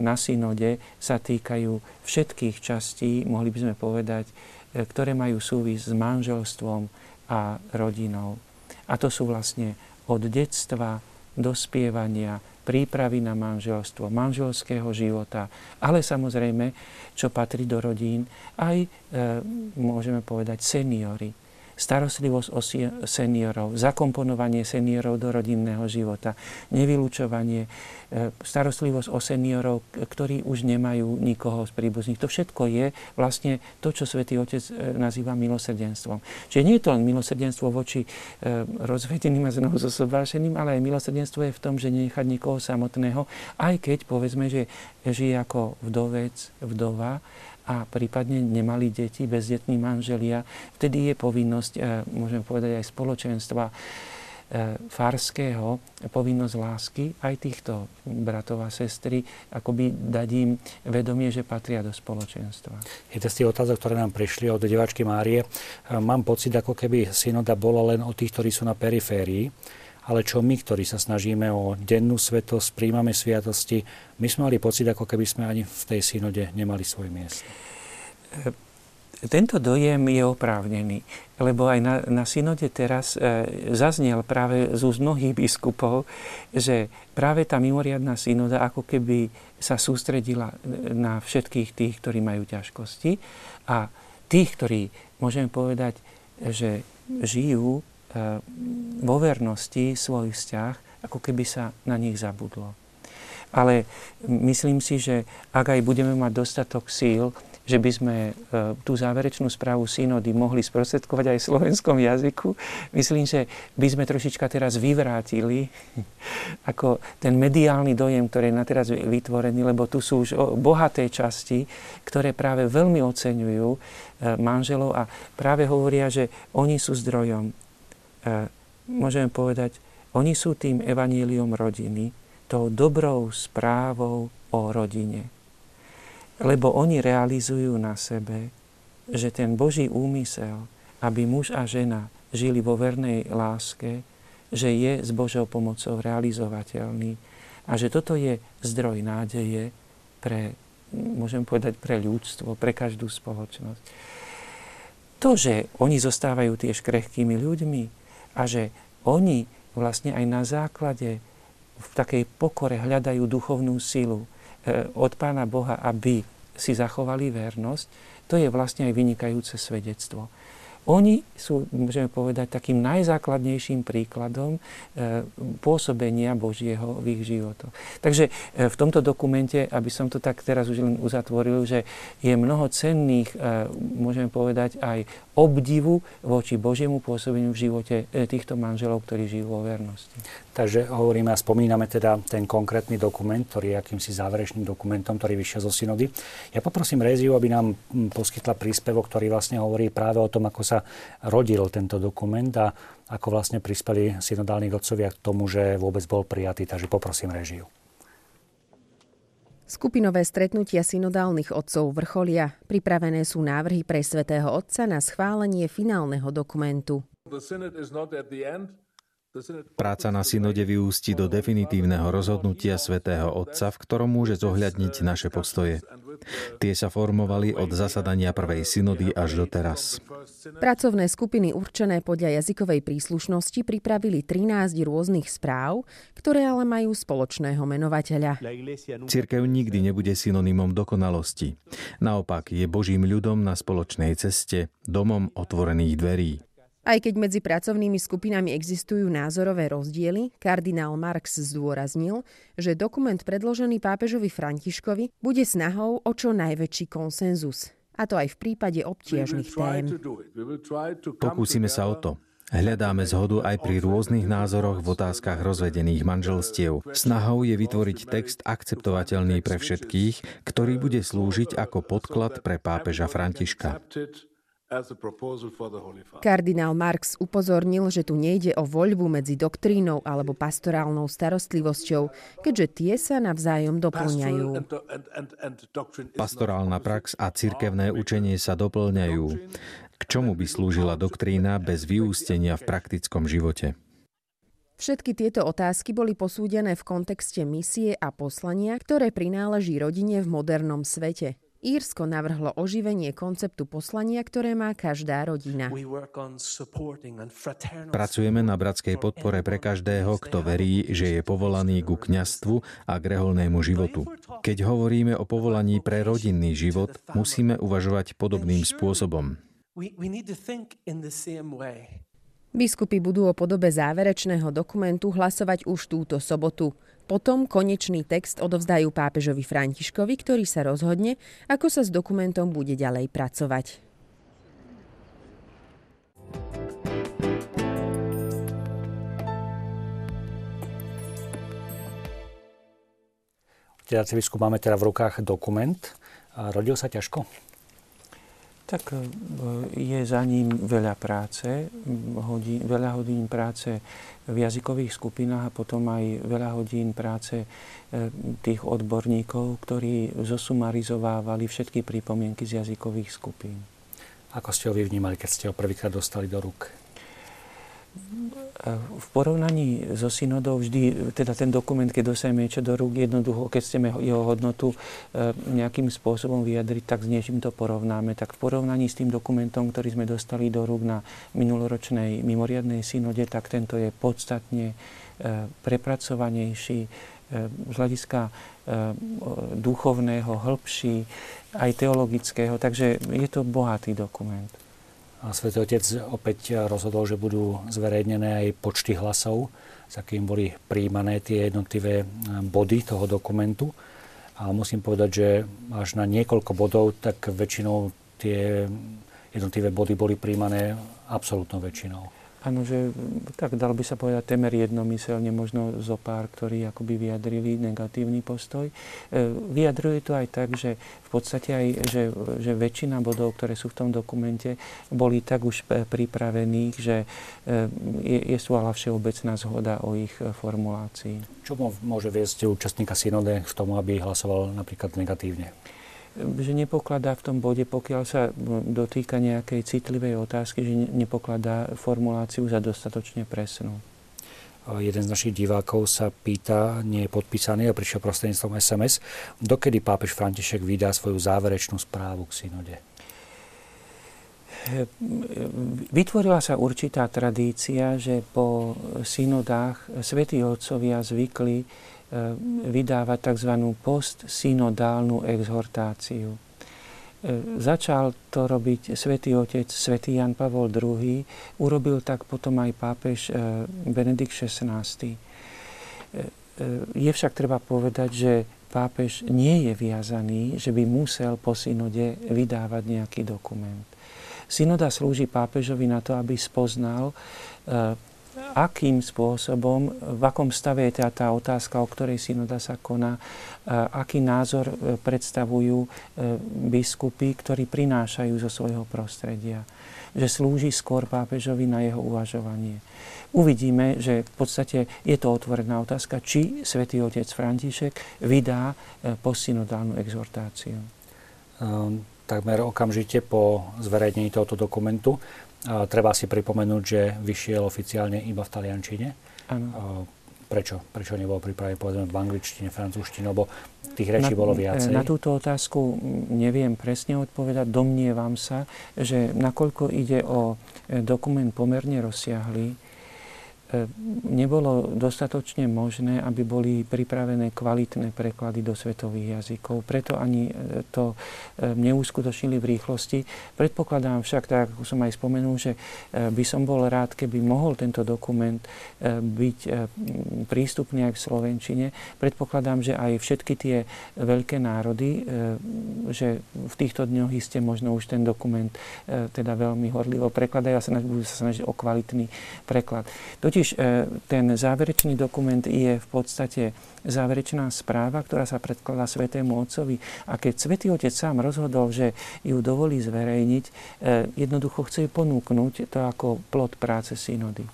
na synode, sa týkajú všetkých častí, mohli by sme povedať, ktoré majú súvis s manželstvom a rodinou. A to sú vlastne od detstva, dospievania, prípravy na manželstvo, manželského života, ale samozrejme, čo patrí do rodín, aj, e, môžeme povedať, seniory starostlivosť o seniorov, zakomponovanie seniorov do rodinného života, nevylúčovanie, e, starostlivosť o seniorov, ktorí už nemajú nikoho z príbuzných. To všetko je vlastne to, čo svätý Otec e, nazýva milosrdenstvom. Čiže nie je to len milosrdenstvo voči e, rozvedeným a znovu zosobášeným, ale aj milosrdenstvo je v tom, že nenechať nikoho samotného, aj keď povedzme, že žije ako vdovec, vdova, a prípadne nemali deti, bezdetní manželia, vtedy je povinnosť, e, môžeme povedať aj spoločenstva e, farského, povinnosť lásky aj týchto bratov a sestry, akoby dať im vedomie, že patria do spoločenstva. Je to z tých otázok, ktoré nám prišli od devačky Márie. E, mám pocit, ako keby synoda bola len o tých, ktorí sú na periférii ale čo my, ktorí sa snažíme o dennú svetosť, príjmame sviatosti, my sme mali pocit, ako keby sme ani v tej synode nemali svoje miesto. E, tento dojem je oprávnený, lebo aj na, na synode teraz e, zaznel práve z úst mnohých biskupov, že práve tá mimoriadná synoda ako keby sa sústredila na všetkých tých, ktorí majú ťažkosti a tých, ktorí, môžeme povedať, že žijú vo vernosti svoj vzťah, ako keby sa na nich zabudlo. Ale myslím si, že ak aj budeme mať dostatok síl, že by sme e, tú záverečnú správu synody mohli sprostredkovať aj v slovenskom jazyku. Myslím, že by sme trošička teraz vyvrátili ako ten mediálny dojem, ktorý je na teraz vytvorený, lebo tu sú už bohaté časti, ktoré práve veľmi oceňujú e, manželov a práve hovoria, že oni sú zdrojom môžeme povedať, oni sú tým evaníliom rodiny, tou dobrou správou o rodine. Lebo oni realizujú na sebe, že ten Boží úmysel, aby muž a žena žili vo vernej láske, že je s Božou pomocou realizovateľný a že toto je zdroj nádeje pre, môžem povedať, pre ľudstvo, pre každú spoločnosť. To, že oni zostávajú tiež krehkými ľuďmi, a že oni vlastne aj na základe v takej pokore hľadajú duchovnú silu e, od Pána Boha, aby si zachovali vernosť, to je vlastne aj vynikajúce svedectvo. Oni sú, môžeme povedať, takým najzákladnejším príkladom e, pôsobenia Božieho v ich životoch. Takže e, v tomto dokumente, aby som to tak teraz už len uzatvoril, že je mnoho cenných, môžeme povedať, aj obdivu voči Božiemu pôsobeniu v živote týchto manželov, ktorí žijú vo vernosti. Takže hovoríme a spomíname teda ten konkrétny dokument, ktorý je akýmsi záverečným dokumentom, ktorý vyšiel zo synody. Ja poprosím Réziu, aby nám poskytla príspevok, ktorý vlastne hovorí práve o tom, ako sa rodil tento dokument a ako vlastne prispeli synodálni godcovia k tomu, že vôbec bol prijatý. Takže poprosím Réžiu. Skupinové stretnutia synodálnych otcov vrcholia. Pripravené sú návrhy pre svätého Otca na schválenie finálneho dokumentu. Práca na synode vyústi do definitívneho rozhodnutia svätého Otca, v ktorom môže zohľadniť naše postoje. Tie sa formovali od zasadania prvej synody až do teraz. Pracovné skupiny určené podľa jazykovej príslušnosti pripravili 13 rôznych správ, ktoré ale majú spoločného menovateľa. Cirkev nikdy nebude synonymom dokonalosti. Naopak je Božím ľudom na spoločnej ceste, domom otvorených dverí. Aj keď medzi pracovnými skupinami existujú názorové rozdiely, kardinál Marx zdôraznil, že dokument predložený pápežovi Františkovi bude snahou o čo najväčší konsenzus. A to aj v prípade obtiažných tém. Pokúsime sa o to. Hľadáme zhodu aj pri rôznych názoroch v otázkach rozvedených manželstiev. Snahou je vytvoriť text akceptovateľný pre všetkých, ktorý bude slúžiť ako podklad pre pápeža Františka. Kardinál Marx upozornil, že tu nejde o voľbu medzi doktrínou alebo pastorálnou starostlivosťou, keďže tie sa navzájom doplňajú. Pastorálna prax a cirkevné učenie sa doplňajú. K čomu by slúžila doktrína bez vyústenia v praktickom živote? Všetky tieto otázky boli posúdené v kontexte misie a poslania, ktoré prináleží rodine v modernom svete. Írsko navrhlo oživenie konceptu poslania, ktoré má každá rodina. Pracujeme na bratskej podpore pre každého, kto verí, že je povolaný ku kňastvu a k reholnému životu. Keď hovoríme o povolaní pre rodinný život, musíme uvažovať podobným spôsobom. Biskupy budú o podobe záverečného dokumentu hlasovať už túto sobotu. Potom konečný text odovzdajú pápežovi Františkovi, ktorý sa rozhodne, ako sa s dokumentom bude ďalej pracovať. Teda biskup, máme teda v rukách dokument. Rodil sa ťažko? Tak e, je za ním veľa práce, hodín, veľa hodín práce v jazykových skupinách a potom aj veľa hodín práce e, tých odborníkov, ktorí zosumarizovávali všetky pripomienky z jazykových skupín. Ako ste ho vy vnímali, keď ste ho prvýkrát dostali do rúk? V porovnaní so synodou vždy, teda ten dokument, keď dostaneme niečo do rúk, jednoducho, keď chceme jeho hodnotu e, nejakým spôsobom vyjadriť, tak s niečím to porovnáme. Tak v porovnaní s tým dokumentom, ktorý sme dostali do rúk na minuloročnej mimoriadnej synode, tak tento je podstatne e, prepracovanejší, e, z hľadiska duchovného, hĺbší, aj teologického. Takže je to bohatý dokument. Svetý Otec opäť rozhodol, že budú zverejnené aj počty hlasov, s akým boli príjmané tie jednotlivé body toho dokumentu. A musím povedať, že až na niekoľko bodov, tak väčšinou tie jednotlivé body boli príjmané absolútnou väčšinou. Áno, že tak dal by sa povedať temer jednomyselne, možno zo pár, ktorí akoby vyjadrili negatívny postoj. E, vyjadruje to aj tak, že v podstate aj, že, že väčšina bodov, ktoré sú v tom dokumente, boli tak už pripravených, že e, je, je ale všeobecná zhoda o ich formulácii. Čo môže viesť účastníka synode k tomu, aby hlasoval napríklad negatívne? Že nepokladá v tom bode, pokiaľ sa dotýka nejakej citlivej otázky, že nepokladá formuláciu za dostatočne presnú. Jeden z našich divákov sa pýta, nie je podpísaný a prišiel prostredníctvom SMS, dokedy pápež František vydá svoju záverečnú správu k synode? Vytvorila sa určitá tradícia, že po synodách svätí otcovia zvykli E, vydávať tzv. postsynodálnu exhortáciu. E, začal to robiť svätý otec, svätý Jan Pavol II, urobil tak potom aj pápež e, Benedikt XVI. Je však treba povedať, že pápež nie je viazaný, že by musel po synode vydávať nejaký dokument. Synoda slúži pápežovi na to, aby spoznal akým spôsobom, v akom stave je teda tá otázka, o ktorej synoda sa koná, aký názor e, predstavujú e, biskupy, ktorí prinášajú zo svojho prostredia. Že slúži skôr pápežovi na jeho uvažovanie. Uvidíme, že v podstate je to otvorená otázka, či svätý otec František vydá e, posynodálnu exhortáciu. Um, takmer okamžite po zverejnení tohoto dokumentu Treba si pripomenúť, že vyšiel oficiálne iba v taliančine. Ano. Prečo? Prečo nebolo pripravený povedzme v angličtine, francúzštine, lebo tých rečí na, bolo viacej? Na túto otázku neviem presne odpovedať. Domnievam sa, že nakoľko ide o e, dokument pomerne rozsiahlý, E, nebolo dostatočne možné, aby boli pripravené kvalitné preklady do svetových jazykov. Preto ani e, to e, neuskutočnili v rýchlosti. Predpokladám však, tak ako som aj spomenul, že by som bol rád, keby mohol tento dokument byť prístupný aj v Slovenčine. Predpokladám, že aj všetky tie veľké národy, že v týchto dňoch iste možno už ten dokument teda veľmi horlivo prekladajú a sa budú sa snažiť o kvalitný preklad. Totiž Totiž e, ten záverečný dokument je v podstate záverečná správa, ktorá sa predkladá Svetému Otcovi. A keď Svetý Otec sám rozhodol, že ju dovolí zverejniť, e, jednoducho chce ju ponúknuť to ako plod práce synody.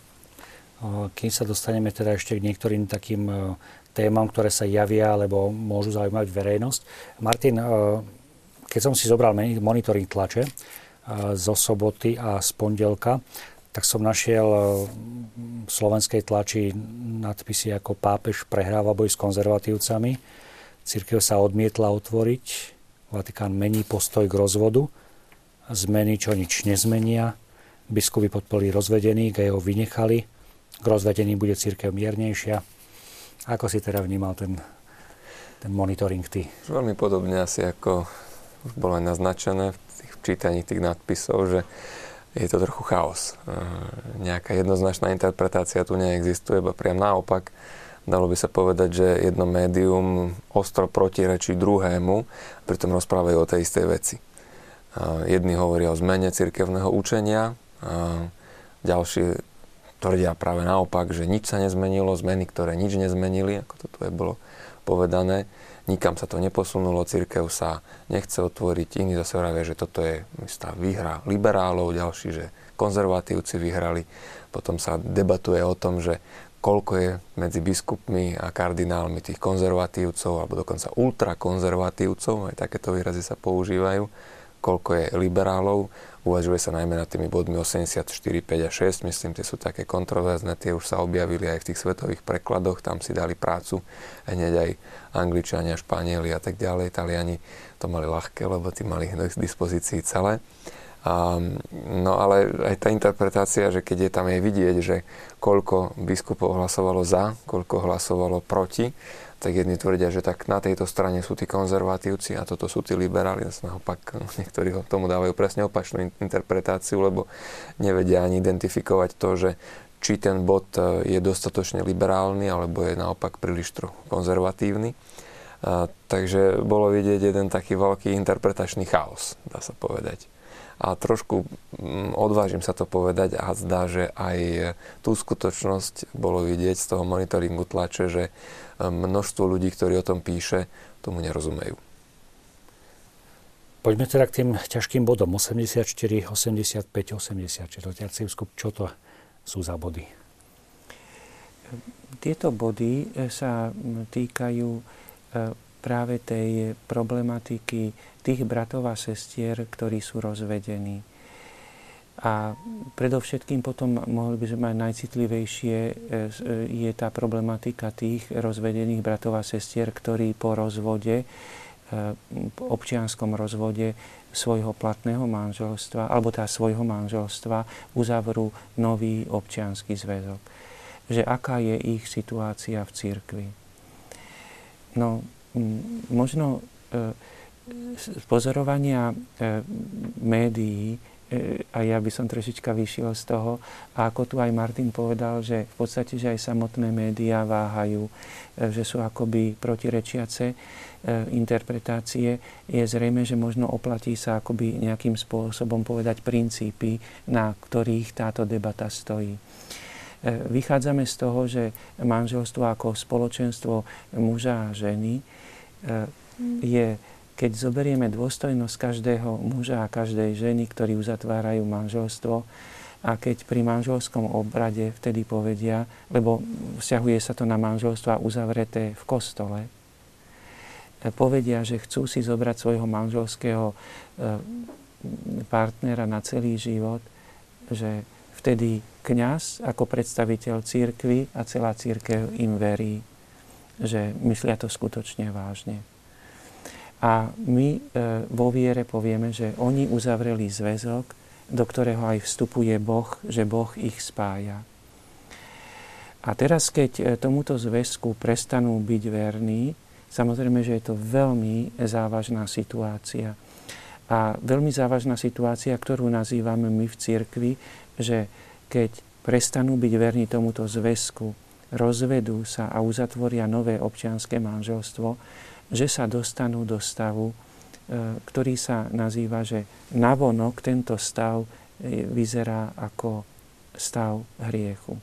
Kým sa dostaneme teda ešte k niektorým takým e, témam, ktoré sa javia alebo môžu zaujímať verejnosť. Martin, keď som si zobral monitoring tlače zo soboty a z pondelka, tak som našiel eh, v slovenskej tlači nadpisy ako pápež prehráva boj s konzervatívcami, církev sa odmietla otvoriť, Vatikán mení postoj k rozvodu, zmeny, čo nič nezmenia. Biskupy podporili rozvedený, ge ho vynechali. K rozvedení bude církev miernejšia. Ako si teda vnímal ten, ten monitoring ty? Veľmi podobne asi ako už bolo aj naznačené v tých čítaní tých nadpisov, že je to trochu chaos. Nejaká jednoznačná interpretácia tu neexistuje, iba priam naopak. Dalo by sa povedať, že jedno médium ostro protirečí druhému, pritom rozprávajú o tej istej veci. Jedni hovoria o zmene cirkevného učenia, ďalší tvrdia práve naopak, že nič sa nezmenilo, zmeny, ktoré nič nezmenili, ako to tu je bolo povedané. Nikam sa to neposunulo, církev sa nechce otvoriť, iní zase hovoria, že toto je istá výhra liberálov, ďalší, že konzervatívci vyhrali. Potom sa debatuje o tom, že koľko je medzi biskupmi a kardinálmi tých konzervatívcov, alebo dokonca ultrakonzervatívcov, aj takéto výrazy sa používajú koľko je liberálov. Uvažuje sa najmä nad tými bodmi 84, 5 a 6. Myslím, tie sú také kontroverzné. Tie už sa objavili aj v tých svetových prekladoch. Tam si dali prácu hneď aj Angličania, Španieli a tak ďalej. Taliani to mali ľahké, lebo tí mali k dispozícii celé. Um, no ale aj tá interpretácia, že keď je tam je vidieť, že koľko biskupov hlasovalo za, koľko hlasovalo proti, tak jedni tvrdia, že tak na tejto strane sú tí konzervatívci a toto sú tí liberáli. Naopak niektorí ho tomu dávajú presne opačnú interpretáciu, lebo nevedia ani identifikovať to, že či ten bod e, je dostatočne liberálny, alebo je naopak príliš trochu konzervatívny. A, takže bolo vidieť jeden taký veľký interpretačný chaos, dá sa povedať. A trošku mm, odvážim sa to povedať a zdá, že aj tú skutočnosť bolo vidieť z toho monitoringu tlače, že množstvo ľudí, ktorí o tom píše, tomu nerozumejú. Poďme teda k tým ťažkým bodom 84, 85, 86. Čo to sú za body? Tieto body e, sa týkajú e, práve tej problematiky tých bratov a sestier, ktorí sú rozvedení. A predovšetkým potom mohli by sme mať najcitlivejšie e, e, je tá problematika tých rozvedených bratov a sestier, ktorí po rozvode, e, občianskom rozvode svojho platného manželstva, alebo tá svojho manželstva uzavrú nový občianský zväzok. Že aká je ich situácia v cirkvi. No, možno z pozorovania médií E, a ja by som trošička vyšiel z toho. A ako tu aj Martin povedal, že v podstate, že aj samotné médiá váhajú, e, že sú akoby protirečiace e, interpretácie, je zrejme, že možno oplatí sa akoby nejakým spôsobom povedať princípy, na ktorých táto debata stojí. Vychádzame z toho, že manželstvo ako spoločenstvo muža a ženy je keď zoberieme dôstojnosť každého muža a každej ženy, ktorí uzatvárajú manželstvo, a keď pri manželskom obrade vtedy povedia, lebo vzťahuje sa to na manželstva uzavreté v kostole, povedia, že chcú si zobrať svojho manželského e, partnera na celý život, že vtedy kňaz ako predstaviteľ církvy a celá církev im verí, že myslia to skutočne vážne. A my e, vo viere povieme, že oni uzavreli zväzok, do ktorého aj vstupuje Boh, že Boh ich spája. A teraz, keď e, tomuto zväzku prestanú byť verní, samozrejme, že je to veľmi závažná situácia. A veľmi závažná situácia, ktorú nazývame my v cirkvi, že keď prestanú byť verní tomuto zväzku, rozvedú sa a uzatvoria nové občianské manželstvo, že sa dostanú do stavu, e, ktorý sa nazýva, že navonok tento stav e, vyzerá ako stav hriechu.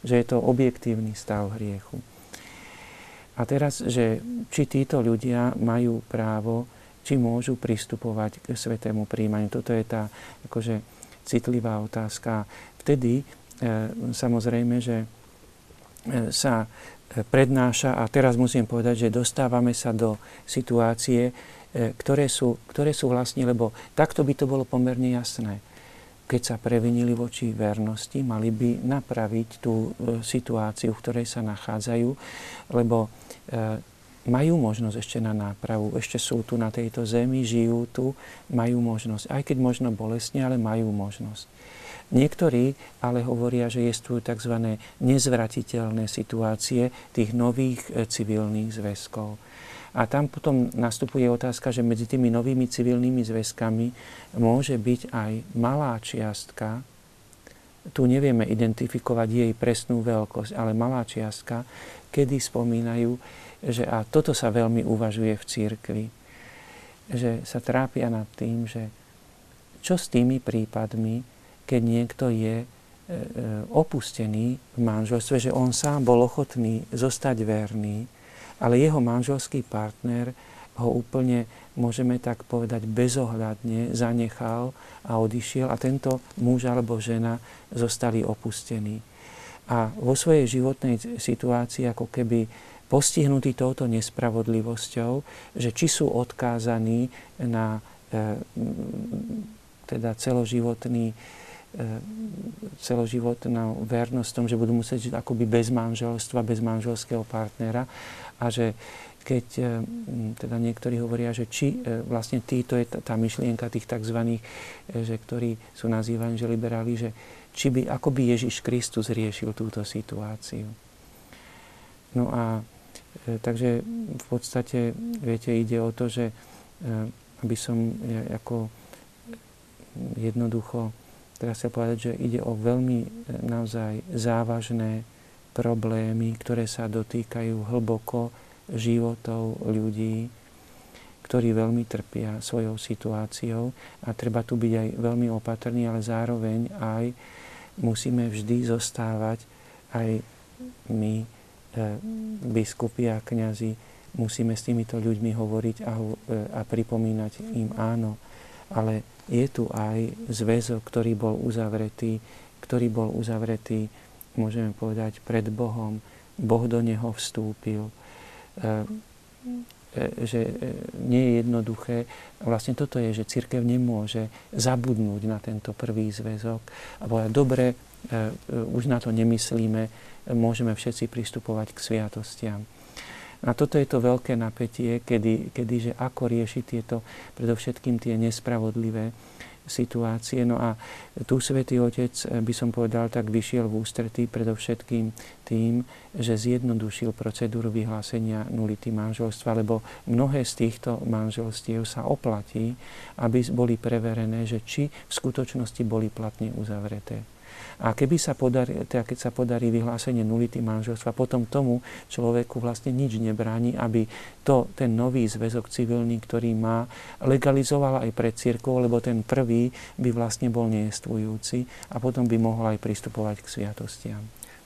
Že je to objektívny stav hriechu. A teraz, že či títo ľudia majú právo, či môžu pristupovať k svetému príjmaniu. Toto je tá akože, citlivá otázka. Vtedy e, samozrejme, že sa prednáša a teraz musím povedať, že dostávame sa do situácie, e, ktoré sú, ktoré sú vlastne, lebo takto by to bolo pomerne jasné. Keď sa previnili voči vernosti, mali by napraviť tú e, situáciu, v ktorej sa nachádzajú, lebo e, majú možnosť ešte na nápravu. Ešte sú tu na tejto zemi, žijú tu, majú možnosť. Aj keď možno bolestne, ale majú možnosť. Niektorí ale hovoria, že sú tzv. nezvratiteľné situácie tých nových e, civilných zväzkov. A tam potom nastupuje otázka, že medzi tými novými civilnými zväzkami môže byť aj malá čiastka, tu nevieme identifikovať jej presnú veľkosť, ale malá čiastka, kedy spomínajú, že a toto sa veľmi uvažuje v církvi, že sa trápia nad tým, že čo s tými prípadmi, keď niekto je e, e, opustený v manželstve, že on sám bol ochotný zostať verný, ale jeho manželský partner ho úplne, môžeme tak povedať, bezohľadne zanechal a odišiel a tento muž alebo žena zostali opustení. A vo svojej životnej situácii ako keby postihnutí touto nespravodlivosťou, že či sú odkázaní na e, teda celoživotný e, celoživotnú vernosť tom, že budú musieť žiť akoby bez manželstva, bez manželského partnera a že keď e, teda niektorí hovoria, že či e, vlastne títo je tá myšlienka tých tzv., že ktorí sú nazývaní, že liberáli, že či by, ako by Ježiš Kristus riešil túto situáciu. No a takže v podstate, viete, ide o to, že aby som ako jednoducho teraz sa povedať, že ide o veľmi naozaj závažné problémy, ktoré sa dotýkajú hlboko životov ľudí, ktorí veľmi trpia svojou situáciou. A treba tu byť aj veľmi opatrný, ale zároveň aj musíme vždy zostávať aj my, e, biskupy a kňazi, musíme s týmito ľuďmi hovoriť a, e, a pripomínať im áno, ale je tu aj zväzok, ktorý bol uzavretý, ktorý bol uzavretý, môžeme povedať, pred Bohom. Boh do neho vstúpil E, e, že e, nie je jednoduché. Vlastne toto je, že církev nemôže zabudnúť na tento prvý zväzok a povedať, dobre, už na to nemyslíme, môžeme všetci pristupovať k sviatostiam. A toto je to veľké napätie, kedy, kedy že ako riešiť tieto, predovšetkým tie nespravodlivé situácie. No a tu Svetý Otec, eh, by som povedal, tak vyšiel v ústretí predovšetkým tým, že zjednodušil procedúru vyhlásenia nulity manželstva, lebo mnohé z týchto manželstiev sa oplatí, aby boli preverené, že či v skutočnosti boli platne uzavreté. A keby sa podarí, teda keď sa podarí vyhlásenie nulity manželstva, potom tomu človeku vlastne nič nebráni, aby to, ten nový zväzok civilný, ktorý má, legalizoval aj pred církou, lebo ten prvý by vlastne bol nejestvujúci a potom by mohol aj pristupovať k sviatostiam.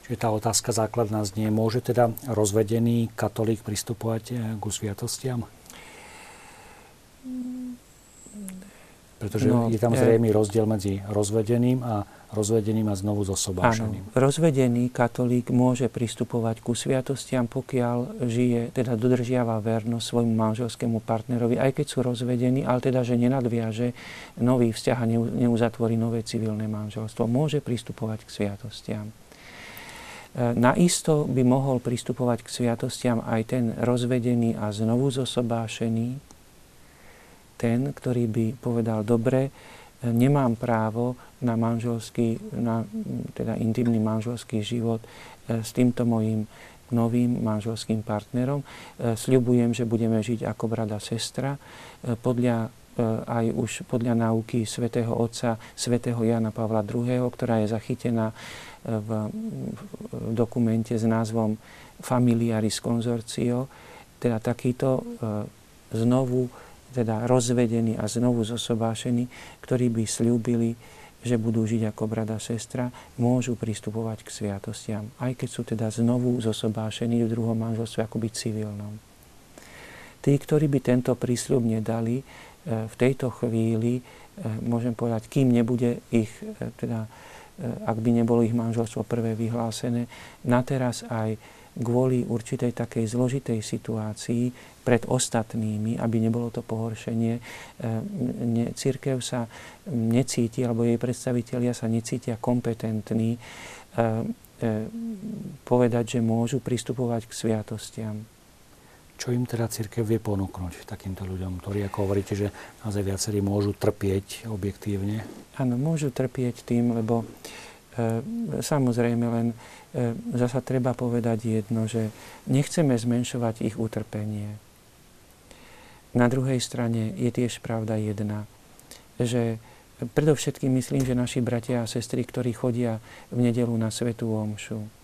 Čiže tá otázka základná znie, môže teda rozvedený katolík pristupovať eh, k sviatostiam? Pretože no, je tam zrejmý rozdiel medzi rozvedeným a rozvedeným a znovu zosobášeným. Áno, rozvedený katolík môže pristupovať ku sviatostiam, pokiaľ žije, teda dodržiava vernosť svojmu manželskému partnerovi, aj keď sú rozvedení, ale teda, že nenadviaže nový vzťah a neuzatvorí nové civilné manželstvo. Môže pristupovať k sviatostiam. E, naisto by mohol pristupovať k sviatostiam aj ten rozvedený a znovu zosobášený, ten, ktorý by povedal, dobre, nemám právo na manželský, na teda intimný manželský život e, s týmto mojim novým manželským partnerom. E, sľubujem, že budeme žiť ako brada sestra e, podľa aj už podľa náuky svätého Otca, svätého Jana Pavla II., ktorá je zachytená v dokumente s názvom Familiaris Consortio, teda takýto znovu teda rozvedení a znovu zosobášení, ktorí by slúbili, že budú žiť ako brada sestra, môžu pristupovať k sviatostiam, aj keď sú teda znovu zosobášení v druhom manželstve akoby civilnom. Tí, ktorí by tento prísľub nedali, e, v tejto chvíli, e, môžem povedať, kým nebude ich, e, teda, ak by nebolo ich manželstvo prvé vyhlásené, na teraz aj kvôli určitej takej zložitej situácii pred ostatnými, aby nebolo to pohoršenie, e, církev sa necíti, alebo jej predstavitelia sa necítia kompetentní e, e, povedať, že môžu pristupovať k sviatostiam. Čo im teda církev vie ponúknuť takýmto ľuďom, ktorí, ako hovoríte, že naozaj viacerí môžu trpieť objektívne? Áno, môžu trpieť tým, lebo e, samozrejme len e, zasa treba povedať jedno, že nechceme zmenšovať ich utrpenie. Na druhej strane je tiež pravda jedna, že predovšetkým myslím, že naši bratia a sestry, ktorí chodia v nedelu na Svetú Omšu,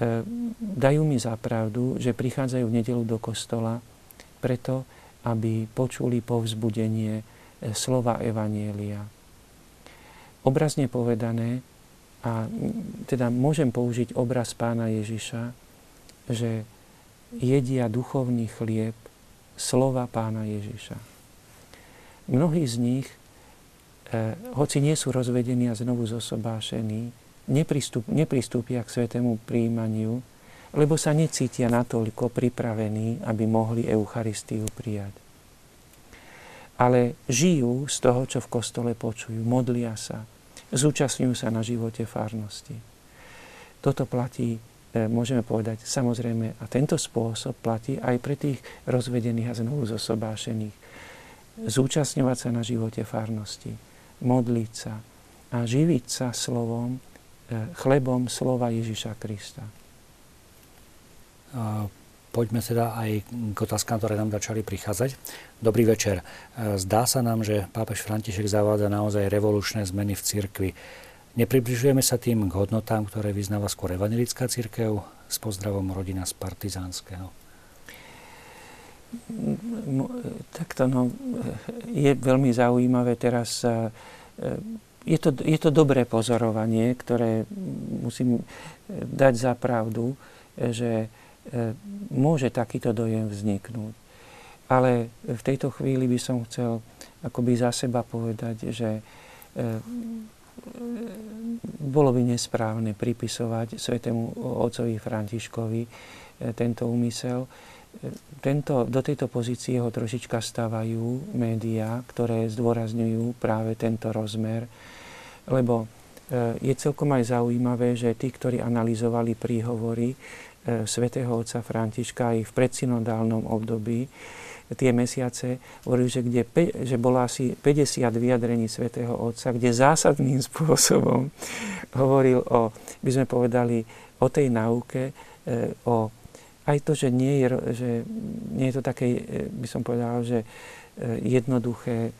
E, dajú mi za pravdu, že prichádzajú v nedelu do kostola preto, aby počuli povzbudenie e, slova Evanielia. Obrazne povedané, a teda môžem použiť obraz pána Ježiša, že jedia duchovný chlieb slova pána Ježiša. Mnohí z nich, eh, hoci nie sú rozvedení a znovu zosobášení, nepristup, nepristúpia k svetému príjmaniu, lebo sa necítia natoľko pripravení, aby mohli Eucharistiu prijať. Ale žijú z toho, čo v kostole počujú, modlia sa, zúčastňujú sa na živote farnosti. Toto platí, e, môžeme povedať, samozrejme, a tento spôsob platí aj pre tých rozvedených a znovu zosobášených. Zúčastňovať sa na živote farnosti, modliť sa a živiť sa slovom, E, chlebom slova Ježiša Krista. Poďme teda aj k otázkám, ktoré nám začali prichádzať. Dobrý večer. E, zdá sa nám, že pápež František zavádza naozaj revolučné zmeny v cirkvi. Nepribližujeme sa tým k hodnotám, ktoré vyznáva skôr evangelická církev? S pozdravom rodina z Partizánskeho. Takto no, je veľmi zaujímavé teraz e, je to, je to dobré pozorovanie, ktoré musím dať za pravdu, že e, môže takýto dojem vzniknúť. Ale v tejto chvíli by som chcel akoby za seba povedať, že e, bolo by nesprávne pripisovať svetému otcovi Františkovi e, tento úmysel. Tento, do tejto pozície ho trošička stávajú médiá, ktoré zdôrazňujú práve tento rozmer lebo e, je celkom aj zaujímavé, že tí, ktorí analyzovali príhovory e, svätého otca Františka aj v predsynodálnom období, tie mesiace, hovorili, že, kde, že bolo asi 50 vyjadrení svätého Otca, kde zásadným spôsobom hovoril o, by sme povedali, o tej náuke, e, o aj to, že nie je, že nie je to také, by som povedal, že jednoduché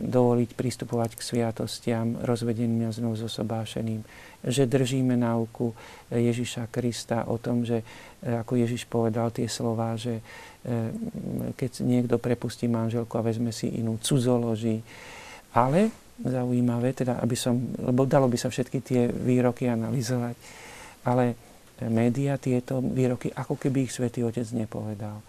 dovoliť pristupovať k sviatostiam rozvedeným a znovu zosobášeným. Že držíme náuku Ježiša Krista o tom, že ako Ježiš povedal tie slova, že e, keď niekto prepustí manželku a vezme si inú, cudzoloží. Ale zaujímavé, teda aby som, lebo dalo by sa všetky tie výroky analyzovať, ale média tieto výroky, ako keby ich svätý Otec nepovedal.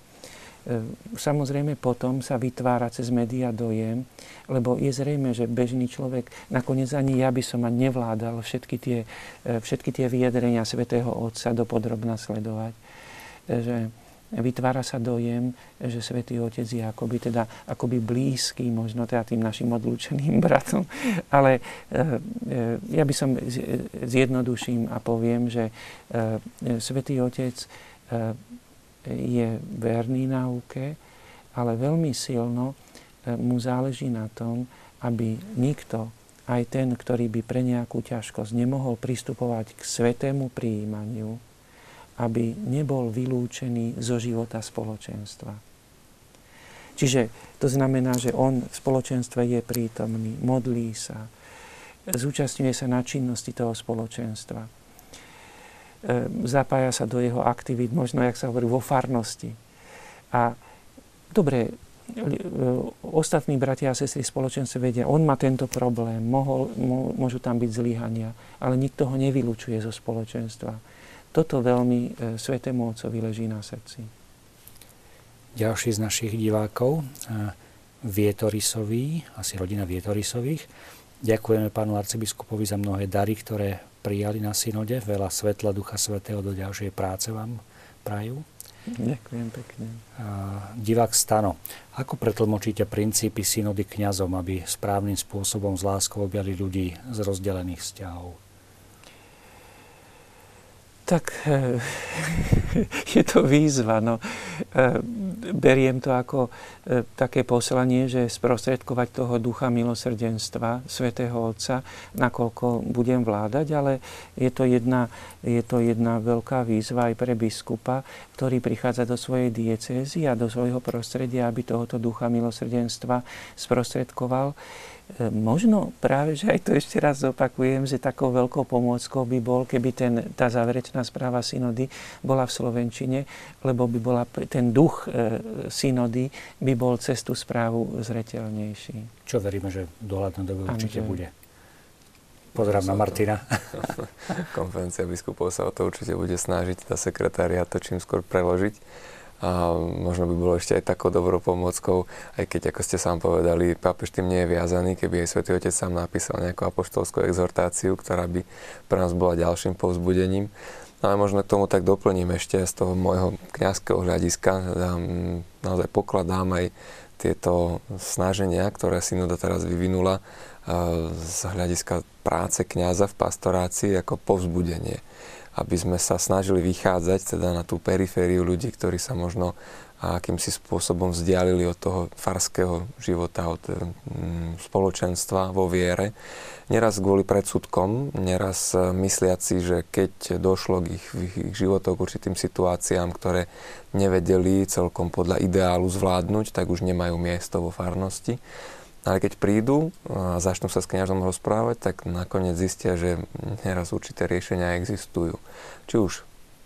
E, samozrejme potom sa vytvára cez média dojem, lebo je zrejme, že bežný človek, nakoniec ani ja by som ani nevládal všetky tie, e, všetky tie vyjadrenia svätého Otca dopodrobná sledovať. E, že vytvára sa dojem, že Svetý Otec je akoby, teda, akoby blízky, možno teda tým našim odlúčeným bratom. Ale ja by som zjednoduším a poviem, že Svetý Otec je verný náuke, ale veľmi silno e, mu záleží na tom, aby nikto, aj ten, ktorý by pre nejakú ťažkosť nemohol pristupovať k svetému príjmaniu, aby nebol vylúčený zo života spoločenstva. Čiže to znamená, že on v spoločenstve je prítomný, modlí sa, zúčastňuje sa na činnosti toho spoločenstva E, zapája sa do jeho aktivít, možno, jak sa hovorí, vo farnosti. A dobre, e, ostatní bratia a sestry spoločenstve vedia, on má tento problém, mohol, môžu tam byť zlyhania, ale nikto ho nevylučuje zo spoločenstva. Toto veľmi e, Svetému Otcovi leží na srdci. Ďalší z našich divákov, Vietorisový, asi rodina Vietorisových. Ďakujeme pánu arcibiskupovi za mnohé dary, ktoré prijali na synode. Veľa svetla Ducha Svetého do ďalšej práce vám prajú. Ďakujem pekne. Divák Stano, ako pretlmočíte princípy synody kňazom, aby správnym spôsobom z láskou objali ľudí z rozdelených vzťahov? Tak je to výzva. No. Beriem to ako také poslanie, že sprostredkovať toho ducha milosrdenstva svätého Otca, nakoľko budem vládať, ale je to jedna, je to jedna veľká výzva aj pre biskupa, ktorý prichádza do svojej diecézy a do svojho prostredia, aby tohoto ducha milosrdenstva sprostredkoval. E, možno práve, že aj to ešte raz zopakujem, že takou veľkou pomôckou by bol, keby ten, tá záverečná správa synody bola v Slovenčine, lebo by bola, ten duch e, synody by bol cez tú správu zretelnejší. Čo veríme, že dohľadná dobe určite bude. Pozerám na Martina. Konferencia biskupov sa o to určite bude snažiť, tá sekretária to čím skôr preložiť a možno by bolo ešte aj takou dobrou pomôckou, aj keď, ako ste sám povedali, pápež tým nie je viazaný, keby aj svätý Otec sám napísal nejakú apoštolskú exhortáciu, ktorá by pre nás bola ďalším povzbudením. Ale možno k tomu tak doplním ešte z toho môjho kňazského hľadiska. Naozaj pokladám aj tieto snaženia, ktoré synoda teraz vyvinula z hľadiska práce kňaza v pastorácii ako povzbudenie aby sme sa snažili vychádzať teda na tú perifériu ľudí, ktorí sa možno akýmsi spôsobom vzdialili od toho farského života, od mm, spoločenstva vo viere. Neraz kvôli predsudkom, neraz e, mysliaci, že keď došlo k ich, ich životoch k určitým situáciám, ktoré nevedeli celkom podľa ideálu zvládnuť, tak už nemajú miesto vo farnosti. Ale keď prídu a začnú sa s kňažom rozprávať, tak nakoniec zistia, že neraz určité riešenia existujú. Či už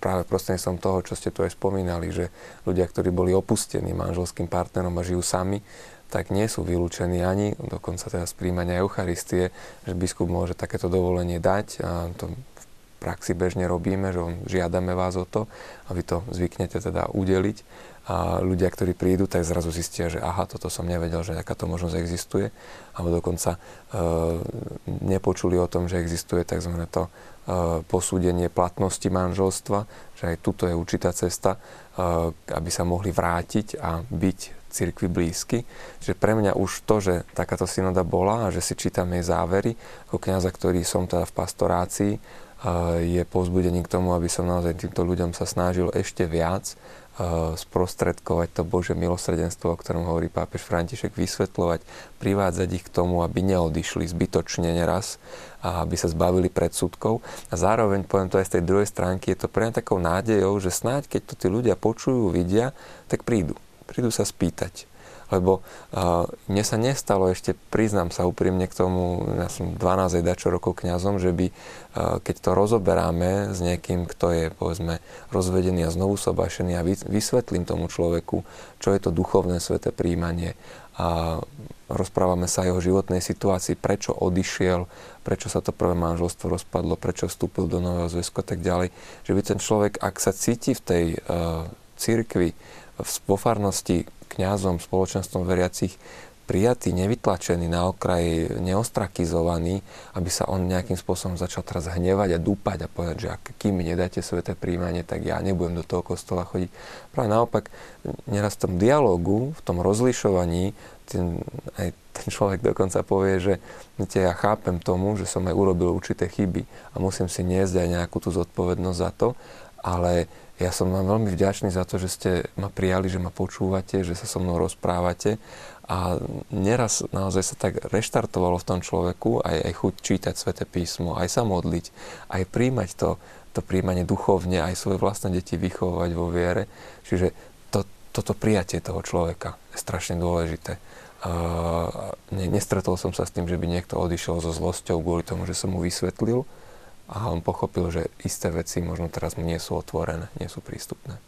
práve prostredníctvom toho, čo ste tu aj spomínali, že ľudia, ktorí boli opustení manželským partnerom a žijú sami, tak nie sú vylúčení ani, dokonca teda z príjmania Eucharistie, že biskup môže takéto dovolenie dať a to v praxi bežne robíme, že žiadame vás o to a vy to zvyknete teda udeliť a ľudia, ktorí prídu, tak zrazu zistia, že aha, toto som nevedel, že takáto možnosť existuje, alebo dokonca e, nepočuli o tom, že existuje tzv. to e, posúdenie platnosti manželstva, že aj tuto je určitá cesta, e, aby sa mohli vrátiť a byť cirkvi blízky. Čiže pre mňa už to, že takáto synoda bola a že si čítam jej závery, ako kniaza, ktorý som teda v pastorácii, e, je povzbudením k tomu, aby som naozaj týmto ľuďom sa snažil ešte viac sprostredkovať to Bože milosrdenstvo, o ktorom hovorí pápež František, vysvetľovať, privádzať ich k tomu, aby neodišli zbytočne neraz a aby sa zbavili predsudkov. A zároveň, poviem to aj z tej druhej stránky, je to pre takou nádejou, že snáď, keď to tí ľudia počujú, vidia, tak prídu. Prídu sa spýtať lebo uh, mne sa nestalo ešte, priznám sa úprimne k tomu, ja som 12 dačo rokov kňazom, že by, uh, keď to rozoberáme s niekým, kto je, povedzme, rozvedený a znovu sobášený a vysvetlím tomu človeku, čo je to duchovné sveté príjmanie a rozprávame sa aj o životnej situácii, prečo odišiel, prečo sa to prvé manželstvo rozpadlo, prečo vstúpil do nového zväzku a tak ďalej. Že by ten človek, ak sa cíti v tej uh, cirkvi, vo farnosti kňazom, spoločenstvom veriacich prijatý, nevytlačený na okraji, neostrakizovaný, aby sa on nejakým spôsobom začal teraz hnevať a dúpať a povedať, že ak kým mi nedáte sveté príjmanie, tak ja nebudem do toho kostola chodiť. Práve naopak, neraz v tom dialogu, v tom rozlišovaní, ten, aj ten človek dokonca povie, že ja chápem tomu, že som aj urobil určité chyby a musím si niesť aj nejakú tú zodpovednosť za to, ale ja som vám veľmi vďačný za to, že ste ma prijali, že ma počúvate, že sa so mnou rozprávate a neraz naozaj sa tak reštartovalo v tom človeku aj, aj chuť čítať sväté písmo, aj sa modliť, aj príjmať to, to príjmanie duchovne, aj svoje vlastné deti vychovať vo viere. Čiže to, toto prijatie toho človeka je strašne dôležité. Uh, ne, nestretol som sa s tým, že by niekto odišiel so zlosťou kvôli tomu, že som mu vysvetlil, a on pochopil, že isté veci možno teraz nie sú otvorené, nie sú prístupné.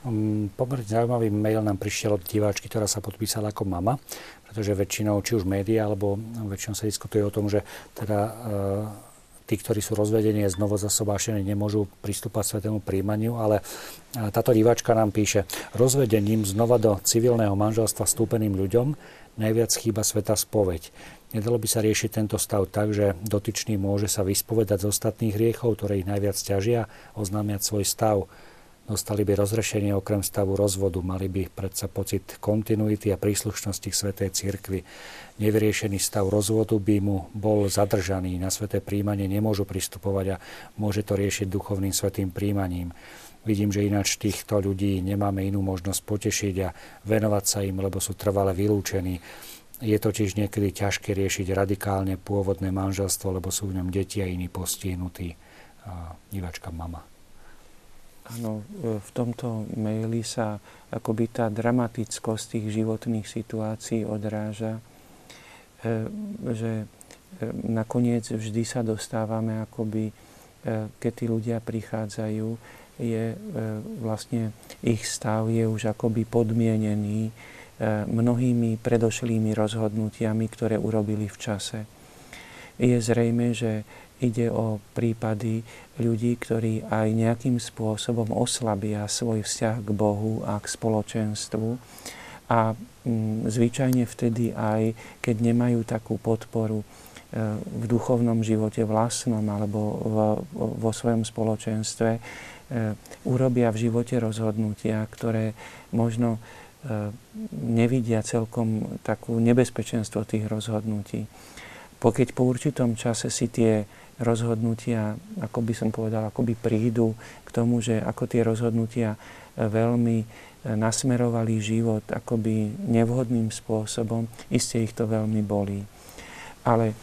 Um, pomerne zaujímavý mail nám prišiel od diváčky, ktorá sa podpísala ako mama, pretože väčšinou, či už médiá, alebo väčšinou sa diskutuje o tom, že teda uh, tí, ktorí sú rozvedení a znovu zasobášení, nemôžu pristúpať svetému príjmaniu, ale uh, táto diváčka nám píše, rozvedením znova do civilného manželstva vstúpeným ľuďom najviac chýba sveta spoveď. Nedalo by sa riešiť tento stav tak, že dotyčný môže sa vyspovedať z ostatných hriechov, ktoré ich najviac ťažia, oznámiať svoj stav. Dostali by rozrešenie okrem stavu rozvodu, mali by predsa pocit kontinuity a príslušnosti k Svetej Cirkvi. Nevyriešený stav rozvodu by mu bol zadržaný. Na sveté príjmanie nemôžu pristupovať a môže to riešiť duchovným svetým príjmaním. Vidím, že ináč týchto ľudí nemáme inú možnosť potešiť a venovať sa im, lebo sú trvale vylúčení. Je totiž niekedy ťažké riešiť radikálne pôvodné manželstvo, lebo sú v ňom deti a iní postihnutí. Divačka mama. Áno, v tomto maili sa akoby tá dramatickosť tých životných situácií odráža, e, že e, nakoniec vždy sa dostávame akoby, e, keď tí ľudia prichádzajú, je vlastne ich stav je už akoby podmienený mnohými predošlými rozhodnutiami, ktoré urobili v čase. Je zrejme, že ide o prípady ľudí, ktorí aj nejakým spôsobom oslabia svoj vzťah k Bohu a k spoločenstvu. A mm, zvyčajne vtedy aj, keď nemajú takú podporu e, v duchovnom živote vlastnom alebo vo svojom spoločenstve, e, urobia v živote rozhodnutia, ktoré možno E, nevidia celkom takú nebezpečenstvo tých rozhodnutí. Pokiaľ po určitom čase si tie rozhodnutia, ako by som povedal, akoby prídu k tomu, že ako tie rozhodnutia e, veľmi e, nasmerovali život akoby nevhodným spôsobom, iste ich to veľmi bolí. Ale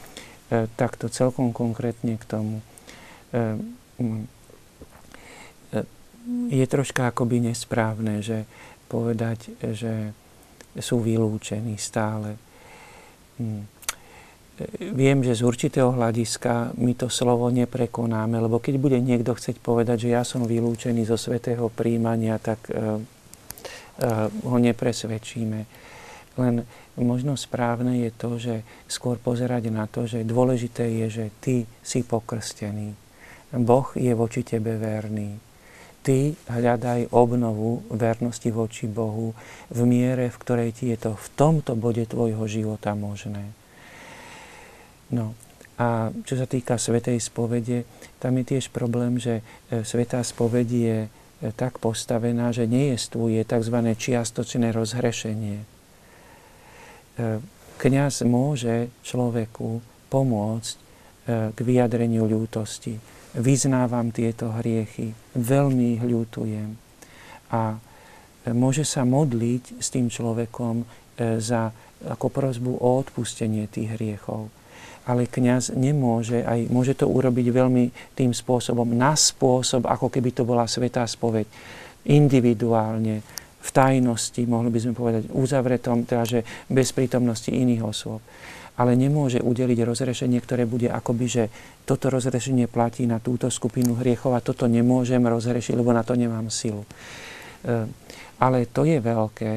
takto celkom konkrétne k tomu je troška akoby nesprávne, že povedať, že sú vylúčení stále. Hm. Viem, že z určitého hľadiska my to slovo neprekonáme, lebo keď bude niekto chcieť povedať, že ja som vylúčený zo svetého príjmania, tak uh, uh, ho nepresvedčíme. Len možno správne je to, že skôr pozerať na to, že dôležité je, že ty si pokrstený. Boh je voči tebe verný ty hľadaj obnovu vernosti voči Bohu v miere, v ktorej ti je to v tomto bode tvojho života možné. No a čo sa týka Svetej spovede, tam je tiež problém, že e, Svetá spoveď je e, tak postavená, že nejestvuje tzv. čiastočné rozhrešenie. E, kňaz môže človeku pomôcť k vyjadreniu ľútosti vyznávam tieto hriechy, veľmi ich ľutujem. A môže sa modliť s tým človekom e, za ako prozbu o odpustenie tých hriechov. Ale kňaz nemôže, aj môže to urobiť veľmi tým spôsobom, na spôsob, ako keby to bola svetá spoveď, individuálne, v tajnosti, mohli by sme povedať, uzavretom, teda že bez prítomnosti iných osôb ale nemôže udeliť rozrešenie, ktoré bude akoby, že toto rozrešenie platí na túto skupinu hriechov a toto nemôžem rozrešiť, lebo na to nemám silu. E, ale to je veľké,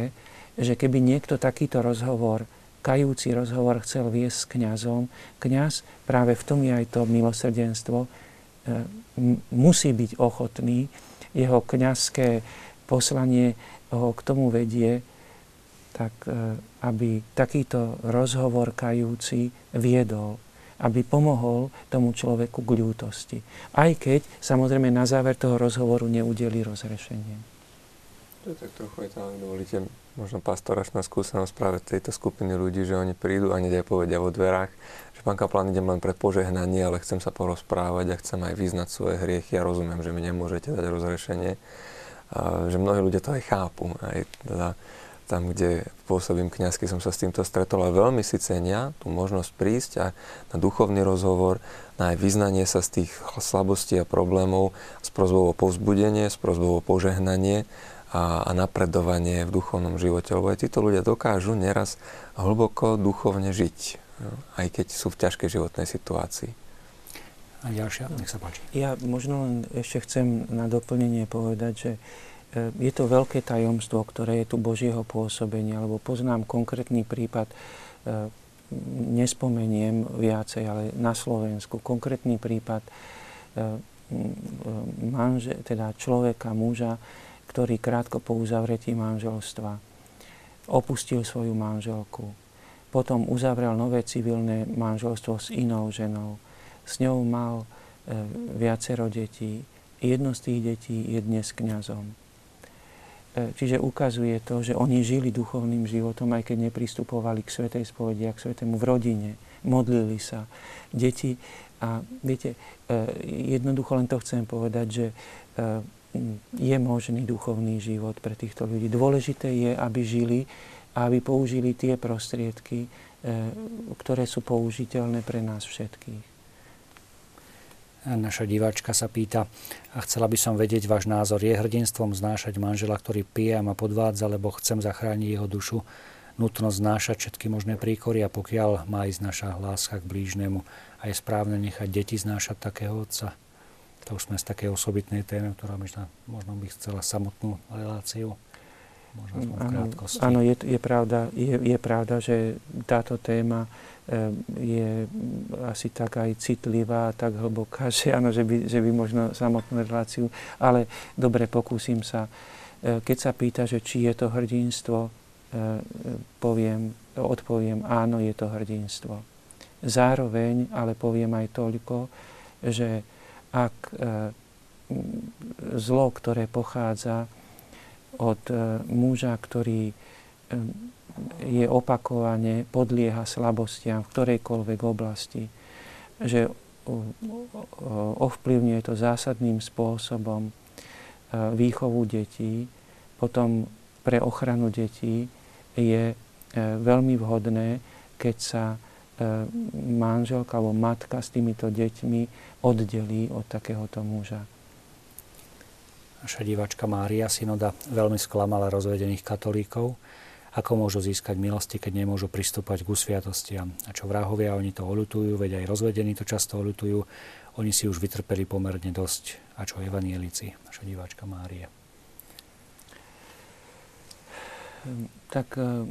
že keby niekto takýto rozhovor, kajúci rozhovor chcel viesť s kňazom, kňaz práve v tom je aj to milosrdenstvo, e, musí byť ochotný, jeho kňazské poslanie ho k tomu vedie, tak e, aby takýto rozhovor kajúci viedol, aby pomohol tomu človeku k ľútosti. Aj keď samozrejme na záver toho rozhovoru neudeli rozrešenie. To je tak trochu aj tam, dovolíte, možno pastoračná skúsenosť práve tejto skupiny ľudí, že oni prídu a nedia povedia vo dverách, že pán kaplan, idem len pre požehnanie, ale chcem sa porozprávať a chcem aj vyznať svoje hriechy a rozumiem, že mi nemôžete dať rozrešenie. A že mnohí ľudia to aj chápu. Aj teda, tam, kde pôsobím kňazky, som sa s týmto stretol a veľmi si cenia tú možnosť prísť a na duchovný rozhovor, na aj vyznanie sa z tých slabostí a problémov, s prozbou o povzbudenie, s prozbou o požehnanie a, a napredovanie v duchovnom živote. Lebo aj títo ľudia dokážu neraz hlboko duchovne žiť, no, aj keď sú v ťažkej životnej situácii. A ďalšia, nech sa páči. Ja možno len ešte chcem na doplnenie povedať, že je to veľké tajomstvo, ktoré je tu Božieho pôsobenia, lebo poznám konkrétny prípad, e, nespomeniem viacej, ale na Slovensku, konkrétny prípad e, manže, teda človeka, muža, ktorý krátko po uzavretí manželstva opustil svoju manželku. Potom uzavrel nové civilné manželstvo s inou ženou. S ňou mal viacero detí jedno z tých detí je dnes kňazom. E, čiže ukazuje to, že oni žili duchovným životom, aj keď nepristupovali k svetej spovedi a k svetému v rodine. Modlili sa. Deti a viete, e, jednoducho len to chcem povedať, že je možný duchovný život pre týchto ľudí. Dôležité je, aby žili a aby použili tie prostriedky, ktoré sú použiteľné pre nás všetkých. Naša diváčka sa pýta, a chcela by som vedieť váš názor. Je hrdinstvom znášať manžela, ktorý pije a ma podvádza, lebo chcem zachrániť jeho dušu, nutno znášať všetky možné príkory a pokiaľ má ísť naša láska k blížnemu a je správne nechať deti znášať takého otca. To už sme z takej osobitnej témy, ktorá možno by chcela samotnú reláciu. Možno v krátkosti. Áno, je, je, pravda, je, je pravda, že táto téma Ehm, je asi tak aj citlivá, tak hlboká, že, áno, že, by, že by možno samotnú reláciu, ale dobre, pokúsim sa. Ehm, keď sa pýta, že či je to hrdinstvo, ehm, poviem, odpoviem, áno, je to hrdinstvo. Zároveň, ale poviem aj toľko, že ak zlo, ktoré pochádza od muža, ktorý je opakovane, podlieha slabostiam v ktorejkoľvek oblasti, že ovplyvňuje to zásadným spôsobom e, výchovu detí, potom pre ochranu detí je e, veľmi vhodné, keď sa e, manželka alebo matka s týmito deťmi oddelí od takéhoto muža. Naša diváčka Mária Synoda veľmi sklamala rozvedených katolíkov ako môžu získať milosti, keď nemôžu pristúpať k sviatostiam. A čo vrahovia, oni to olutujú, veď aj rozvedení to často olutujú. Oni si už vytrpeli pomerne dosť. A čo evanielici, naša diváčka Mária. Tak e,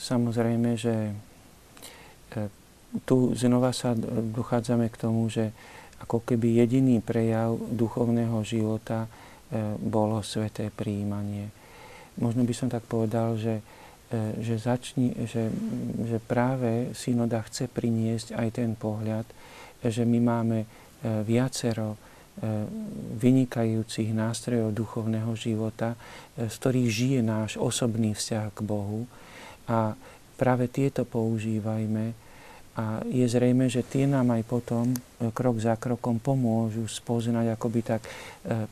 samozrejme, že e, tu znova sa dochádzame k tomu, že ako keby jediný prejav duchovného života bolo sveté príjmanie. Možno by som tak povedal, že E, že, začni, že, že práve synoda chce priniesť aj ten pohľad, že my máme e, viacero e, vynikajúcich nástrojov duchovného života, z ktorých žije náš osobný vzťah k Bohu a práve tieto používajme a je zrejme, že tie nám aj potom krok za krokom pomôžu spoznať, akoby tak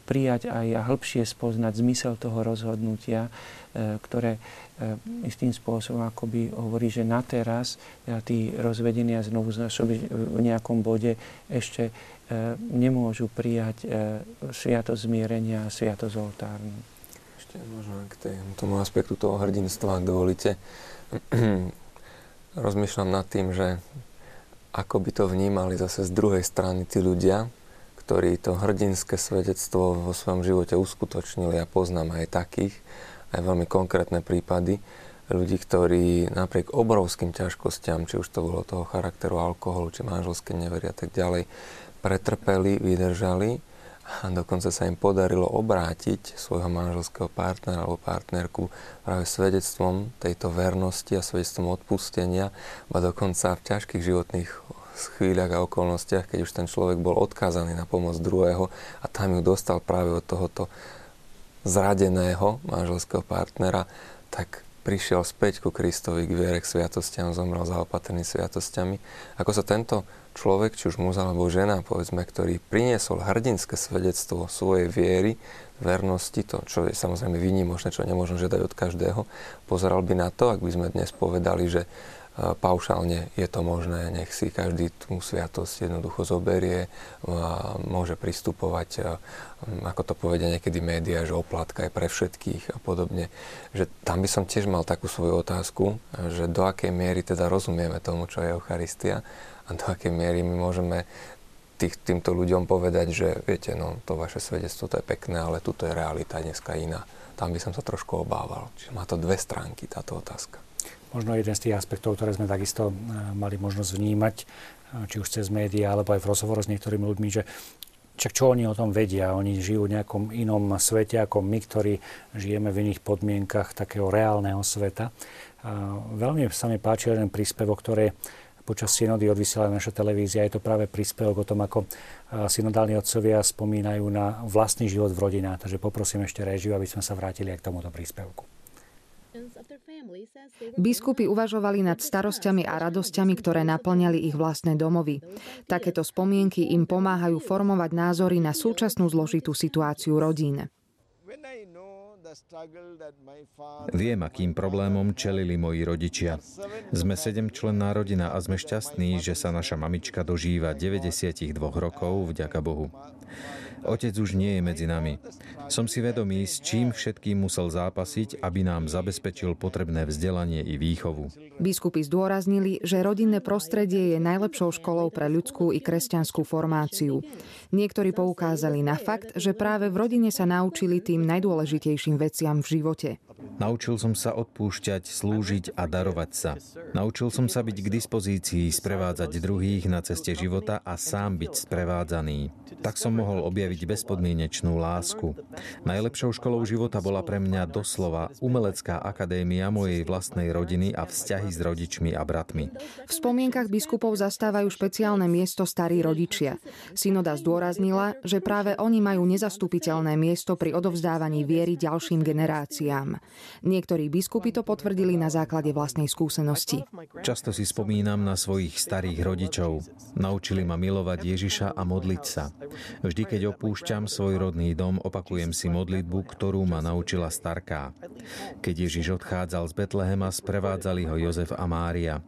prijať aj a hĺbšie spoznať zmysel toho rozhodnutia, ktoré E, istým spôsobom akoby hovorí, že na teraz teda tí rozvedení a znovu znašobi v nejakom bode ešte e, nemôžu prijať e, sviatosť zmierenia a sviatosť oltárnu. Ešte možno k tomu aspektu toho hrdinstva, dovolíte. Rozmýšľam nad tým, že ako by to vnímali zase z druhej strany tí ľudia, ktorí to hrdinské svedectvo vo svojom živote uskutočnili. A poznám aj takých, aj veľmi konkrétne prípady ľudí, ktorí napriek obrovským ťažkostiam, či už to bolo toho charakteru alkoholu, či manželské nevery a tak ďalej, pretrpeli, vydržali a dokonca sa im podarilo obrátiť svojho manželského partnera alebo partnerku práve svedectvom tejto vernosti a svedectvom odpustenia, a dokonca v ťažkých životných chvíľach a okolnostiach, keď už ten človek bol odkázaný na pomoc druhého a tam ju dostal práve od tohoto zradeného manželského partnera, tak prišiel späť ku Kristovi, k viere, k sviatostiam, zomrel zaopatrný sviatostiami. Ako sa tento človek, či už muž alebo žena, povedzme, ktorý priniesol hrdinské svedectvo svojej viery, vernosti, to, čo je samozrejme výnimočné, čo nemôžem žiadať od každého, pozeral by na to, ak by sme dnes povedali, že paušálne je to možné, nech si každý tú sviatosť jednoducho zoberie, môže pristupovať, ako to povedia niekedy médiá, že oplatka je pre všetkých a podobne. Že tam by som tiež mal takú svoju otázku, že do akej miery teda rozumieme tomu, čo je Eucharistia a do akej miery my môžeme tých, týmto ľuďom povedať, že viete, no to vaše svedectvo to je pekné, ale tuto je realita dneska iná. Tam by som sa trošku obával. Čiže má to dve stránky táto otázka možno jeden z tých aspektov, ktoré sme takisto e, mali možnosť vnímať, e, či už cez médiá, alebo aj v rozhovoroch s niektorými ľuďmi, že čak čo oni o tom vedia? Oni žijú v nejakom inom svete ako my, ktorí žijeme v iných podmienkach takého reálneho sveta. A veľmi sa mi páči jeden príspevok, ktorý počas synody odvysiela naša televízia. Je to práve príspevok o tom, ako synodálni otcovia spomínajú na vlastný život v rodinách. Takže poprosím ešte režiu, aby sme sa vrátili aj k tomuto príspevku. Biskupy uvažovali nad starosťami a radosťami, ktoré naplňali ich vlastné domovy. Takéto spomienky im pomáhajú formovať názory na súčasnú zložitú situáciu rodín. Viem, akým problémom čelili moji rodičia. Sme sedemčlenná rodina a sme šťastní, že sa naša mamička dožíva 92 rokov, vďaka Bohu. Otec už nie je medzi nami. Som si vedomý, s čím všetkým musel zápasiť, aby nám zabezpečil potrebné vzdelanie i výchovu. Biskupy zdôraznili, že rodinné prostredie je najlepšou školou pre ľudskú i kresťanskú formáciu. Niektorí poukázali na fakt, že práve v rodine sa naučili tým najdôležitejším veciam v živote. Naučil som sa odpúšťať, slúžiť a darovať sa. Naučil som sa byť k dispozícii, sprevádzať druhých na ceste života a sám byť sprevádzaný. Tak som mohol objaviť bezpodmienečnú lásku. Najlepšou školou života bola pre mňa doslova umelecká akadémia mojej vlastnej rodiny a vzťahy s rodičmi a bratmi. V spomienkach biskupov zastávajú špeciálne miesto starí rodičia. Synoda zdôraznila, že práve oni majú nezastupiteľné miesto pri odovzdávaní viery ďalším generáciám. Niektorí biskupy to potvrdili na základe vlastnej skúsenosti. Často si spomínam na svojich starých rodičov. Naučili ma milovať Ježiša a modliť sa. Vždy, keď opúšťam svoj rodný dom, opakujem si modlitbu, ktorú ma naučila starká. Keď Ježiš odchádzal z Betlehema, sprevádzali ho Jozef a Mária.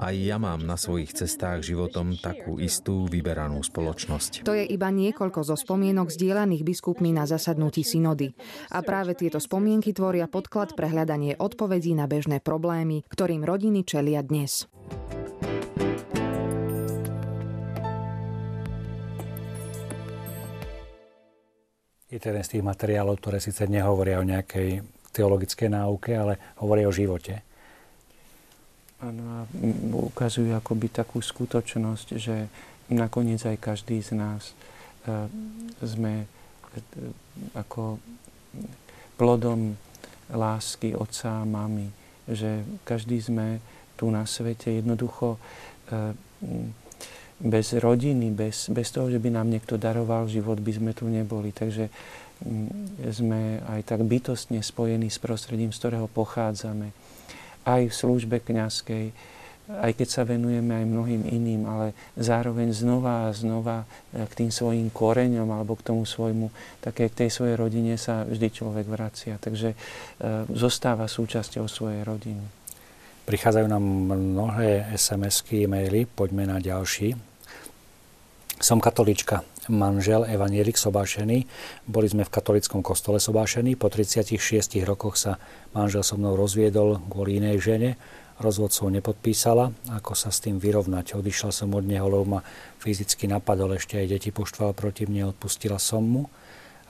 Aj ja mám na svojich cestách životom takú istú vyberanú spoločnosť. To je iba niekoľko zo spomienok zdieľaných biskupmi na zasadnutí synody. A práve tieto spomienky tvoria podklad pre hľadanie odpovedí na bežné problémy, ktorým rodiny čelia dnes. Je to jeden z tých materiálov, ktoré síce nehovoria o nejakej teologickej náuke, ale hovoria o živote. Áno, ukazujú akoby takú skutočnosť, že nakoniec aj každý z nás uh, sme uh, ako plodom lásky otca a mamy, že každý sme tu na svete jednoducho uh, bez rodiny, bez, bez toho, že by nám niekto daroval život, by sme tu neboli. Takže mm, sme aj tak bytostne spojení s prostredím, z ktorého pochádzame. Aj v službe kňazskej, aj keď sa venujeme aj mnohým iným, ale zároveň znova a znova e, k tým svojim koreňom alebo k tomu svojmu, také k tej svojej rodine sa vždy človek vracia. Takže e, zostáva súčasťou svojej rodiny. Prichádzajú nám mnohé SMS-ky, e-maily, poďme na ďalší. Som katolička, manžel Evanielik Sobášený. Boli sme v katolickom kostole Sobášený. Po 36 rokoch sa manžel so mnou rozviedol kvôli inej žene. Rozvod som nepodpísala. Ako sa s tým vyrovnať? Odišla som od neho, lebo ma fyzicky napadol, ešte aj deti poštval proti mne, odpustila som mu.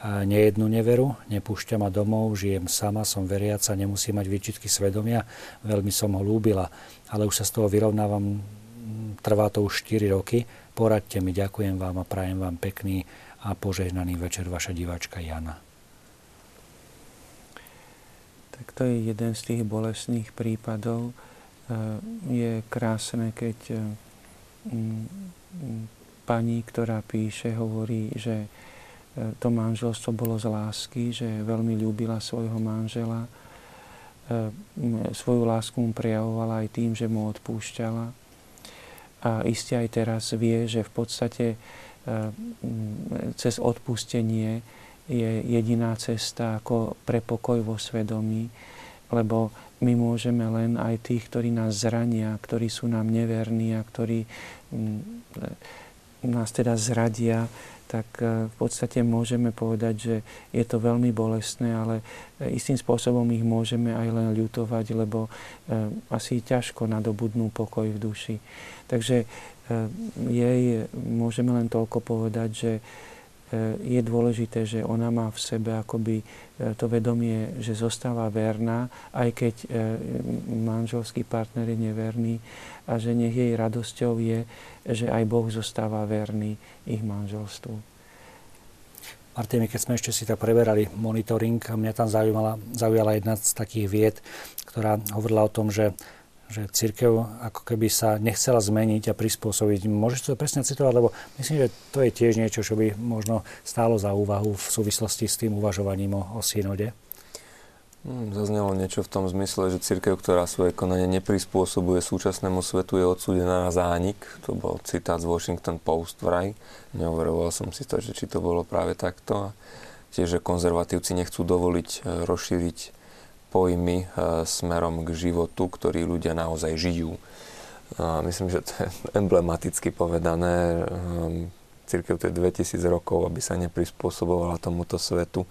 A nejednu neveru, nepúšťa ma domov, žijem sama, som veriaca, nemusím mať výčitky svedomia, veľmi som ho lúbila, ale už sa z toho vyrovnávam, trvá to už 4 roky Poradte mi, ďakujem vám a prajem vám pekný a požehnaný večer, vaša diváčka Jana. Tak to je jeden z tých bolestných prípadov. E, je krásne, keď e, pani, ktorá píše, hovorí, že e, to manželstvo bolo z lásky, že veľmi ľúbila svojho manžela. Svoju lásku mu prejavovala aj tým, že mu odpúšťala a iste aj teraz vie, že v podstate e, cez odpustenie je jediná cesta ako pre pokoj vo svedomí, lebo my môžeme len aj tých, ktorí nás zrania, ktorí sú nám neverní a ktorí nás teda zradia, tak e, v podstate môžeme povedať, že je to veľmi bolestné, ale e, istým spôsobom ich môžeme aj len ľutovať, lebo e, asi ťažko nadobudnú pokoj v duši. Takže jej môžeme len toľko povedať, že je dôležité, že ona má v sebe akoby to vedomie, že zostáva verná, aj keď manželský partner je neverný a že nech jej radosťou je, že aj Boh zostáva verný ich manželstvu. Martine, keď sme ešte si to preberali monitoring, mňa tam zaujímala, zaujala jedna z takých vied, ktorá hovorila o tom, že že církev ako keby sa nechcela zmeniť a prispôsobiť. Môžeš to presne citovať, lebo myslím, že to je tiež niečo, čo by možno stálo za úvahu v súvislosti s tým uvažovaním o, o synode. Hmm, zaznelo niečo v tom zmysle, že církev, ktorá svoje konanie neprispôsobuje súčasnému svetu, je odsúdená na zánik. To bol citát z Washington Post vraj. Neuveroval som si to, že či to bolo práve takto. Tiež, že konzervatívci nechcú dovoliť e, rozšíriť pojmy e, smerom k životu, ktorý ľudia naozaj žijú. A myslím, že to je emblematicky povedané. Ehm, církev to je 2000 rokov, aby sa neprispôsobovala tomuto svetu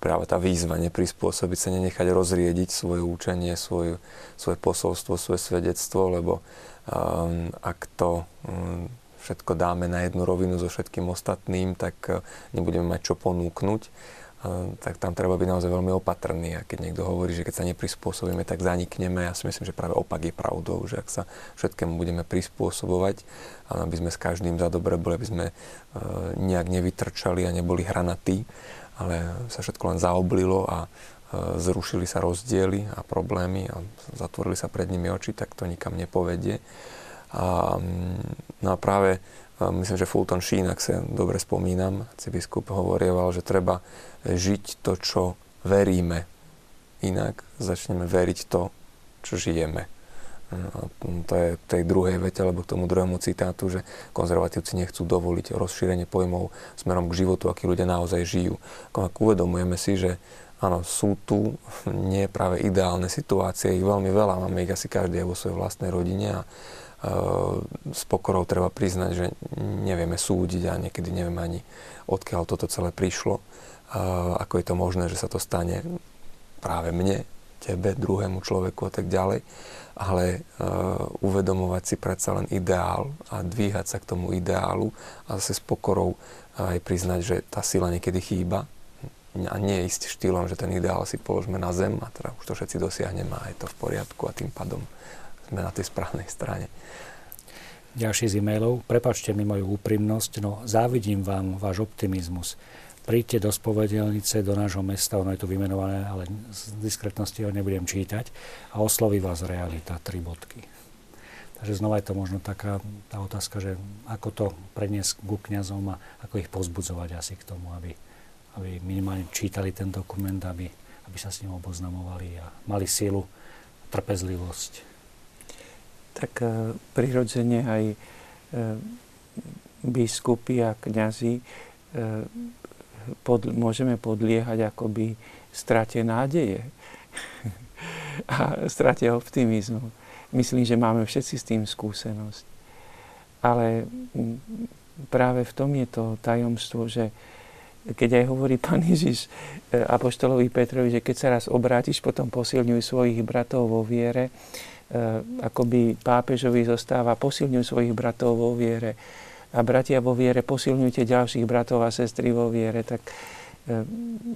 práve tá výzva neprispôsobiť sa, nenechať rozriediť svoje učenie, svoje, svoje posolstvo, svoje svedectvo, lebo um, ak to um, všetko dáme na jednu rovinu so všetkým ostatným, tak nebudeme mať čo ponúknuť. Uh, tak tam treba byť naozaj veľmi opatrný. A keď niekto hovorí, že keď sa neprispôsobíme, tak zanikneme, ja si myslím, že práve opak je pravdou, že ak sa všetkému budeme prispôsobovať, aby sme s každým za dobre boli, aby sme uh, nejak nevytrčali a neboli hranatí, ale sa všetko len zaoblilo a e, zrušili sa rozdiely a problémy a zatvorili sa pred nimi oči, tak to nikam nepovedie. A, mm, no a práve e, myslím, že Fulton Sheen, ak sa dobre spomínam, biskup hovorieval, že treba žiť to, čo veríme. Inak začneme veriť to, čo žijeme. A to je tej druhej vete, alebo k tomu druhému citátu, že konzervatívci nechcú dovoliť rozšírenie pojmov smerom k životu, aký ľudia naozaj žijú. Ak uvedomujeme si, že áno, sú tu nie práve ideálne situácie, ich veľmi veľa, máme ich asi každý aj vo svojej vlastnej rodine a s pokorou treba priznať, že nevieme súdiť a niekedy nevieme ani odkiaľ toto celé prišlo. E, ako je to možné, že sa to stane práve mne, tebe, druhému človeku a tak ďalej ale uh, uvedomovať si predsa len ideál a dvíhať sa k tomu ideálu a zase s pokorou uh, aj priznať, že tá sila niekedy chýba a nie ísť štýlom, že ten ideál si položme na zem a teda už to všetci dosiahneme a je to v poriadku a tým pádom sme na tej správnej strane. Ďalší z e-mailov. Prepačte mi moju úprimnosť, no závidím vám váš optimizmus príďte do spovedelnice do nášho mesta, ono je tu vymenované, ale z diskretnosti ho nebudem čítať, a osloví vás realita, tri bodky. Takže znova je to možno taká tá otázka, že ako to predniesť ku kniazom a ako ich pozbudzovať asi k tomu, aby, aby minimálne čítali ten dokument, aby, aby sa s ním oboznamovali a mali sílu, trpezlivosť. Tak e, prirodzene aj e, biskupy a kňazi e, pod, môžeme podliehať akoby strate nádeje a strate optimizmu. Myslím, že máme všetci s tým skúsenosť. Ale práve v tom je to tajomstvo, že keď aj hovorí pán Ježiš Apoštolovi Petrovi, že keď sa raz obrátiš, potom posilňuj svojich bratov vo viere, akoby pápežovi zostáva, posilňuj svojich bratov vo viere, a bratia vo viere, posilňujte ďalších bratov a sestry vo viere, tak e,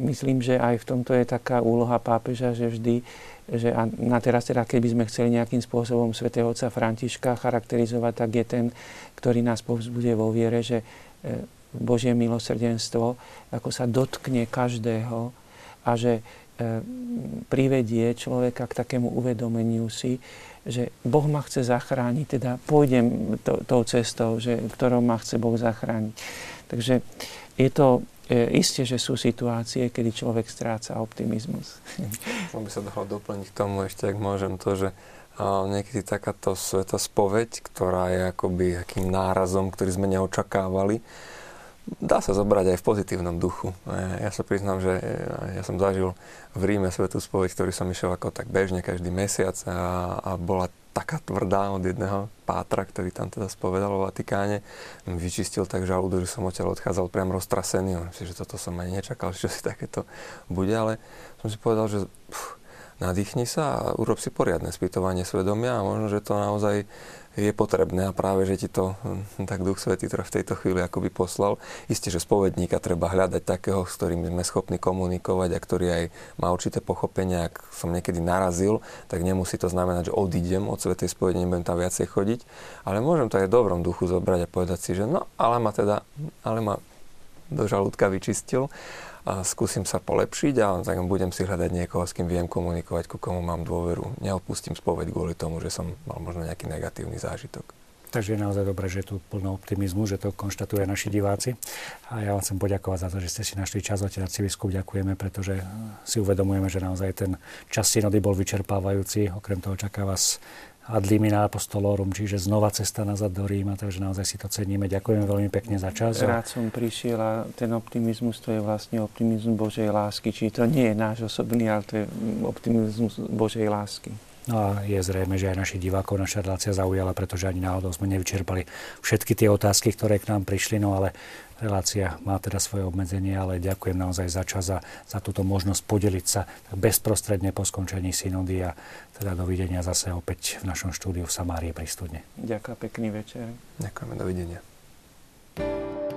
myslím, že aj v tomto je taká úloha pápeža, že vždy, že a na teraz teda, keby sme chceli nejakým spôsobom svätého otca Františka charakterizovať, tak je ten, ktorý nás povzbuduje vo viere, že e, Božie milosrdenstvo ako sa dotkne každého a že privedie človeka k takému uvedomeniu si, že Boh ma chce zachrániť, teda pôjdem to, tou cestou, že, ktorou ma chce Boh zachrániť. Takže je to e, isté, že sú situácie, kedy človek stráca optimizmus. Som by sa dal doplniť k tomu ešte, ak môžem, to, že a niekedy takáto sveta spoveď, ktorá je akoby akým nárazom, ktorý sme neočakávali, dá sa zobrať aj v pozitívnom duchu. Ja sa priznám, že ja som zažil v Ríme svetú spoveď, ktorý som išiel ako tak bežne každý mesiac a, a bola taká tvrdá od jedného pátra, ktorý tam teda spovedal o Vatikáne. Vyčistil tak žalúdu, že som odtiaľ odchádzal priam roztrasený. Myslím, že toto som ani nečakal, že si takéto bude, ale som si povedal, že pff, nadýchni sa a urob si poriadne spýtovanie svedomia a možno, že to naozaj je potrebné a práve, že ti to hm, tak Duch Svetý v tejto chvíli akoby poslal. Isté, že spovedníka treba hľadať takého, s ktorým sme schopní komunikovať a ktorý aj má určité pochopenie. Ak som niekedy narazil, tak nemusí to znamenať, že odídem od Svetej spovede, nebudem tam viacej chodiť, ale môžem to aj v dobrom duchu zobrať a povedať si, že no, ale ma teda, ale ma do žalúdka vyčistil a skúsim sa polepšiť a tak budem si hľadať niekoho, s kým viem komunikovať, ku komu mám dôveru. Neopustím spoveď kvôli tomu, že som mal možno nejaký negatívny zážitok. Takže je naozaj dobré, že je tu plno optimizmu, že to konštatujú naši diváci. A ja vám chcem poďakovať za to, že ste si našli čas, otec arcibiskup, ďakujeme, pretože si uvedomujeme, že naozaj ten čas synody bol vyčerpávajúci. Okrem toho čaká vás ad limina apostolorum, čiže znova cesta nazad do Ríma, takže naozaj si to ceníme. Ďakujem veľmi pekne za čas. Rád som prišiel a ten optimizmus to je vlastne optimizmus Božej lásky, čiže to nie je náš osobný, ale to je optimizmus Božej lásky. No a je zrejme, že aj našich divákov naša relácia zaujala, pretože ani náhodou sme nevyčerpali všetky tie otázky, ktoré k nám prišli, no ale relácia má teda svoje obmedzenie, ale ďakujem naozaj za čas a za túto možnosť podeliť sa bezprostredne po skončení synody a teda dovidenia zase opäť v našom štúdiu v Samárii pri Studne. Ďakujem pekný večer. Ďakujeme, dovidenia. thank you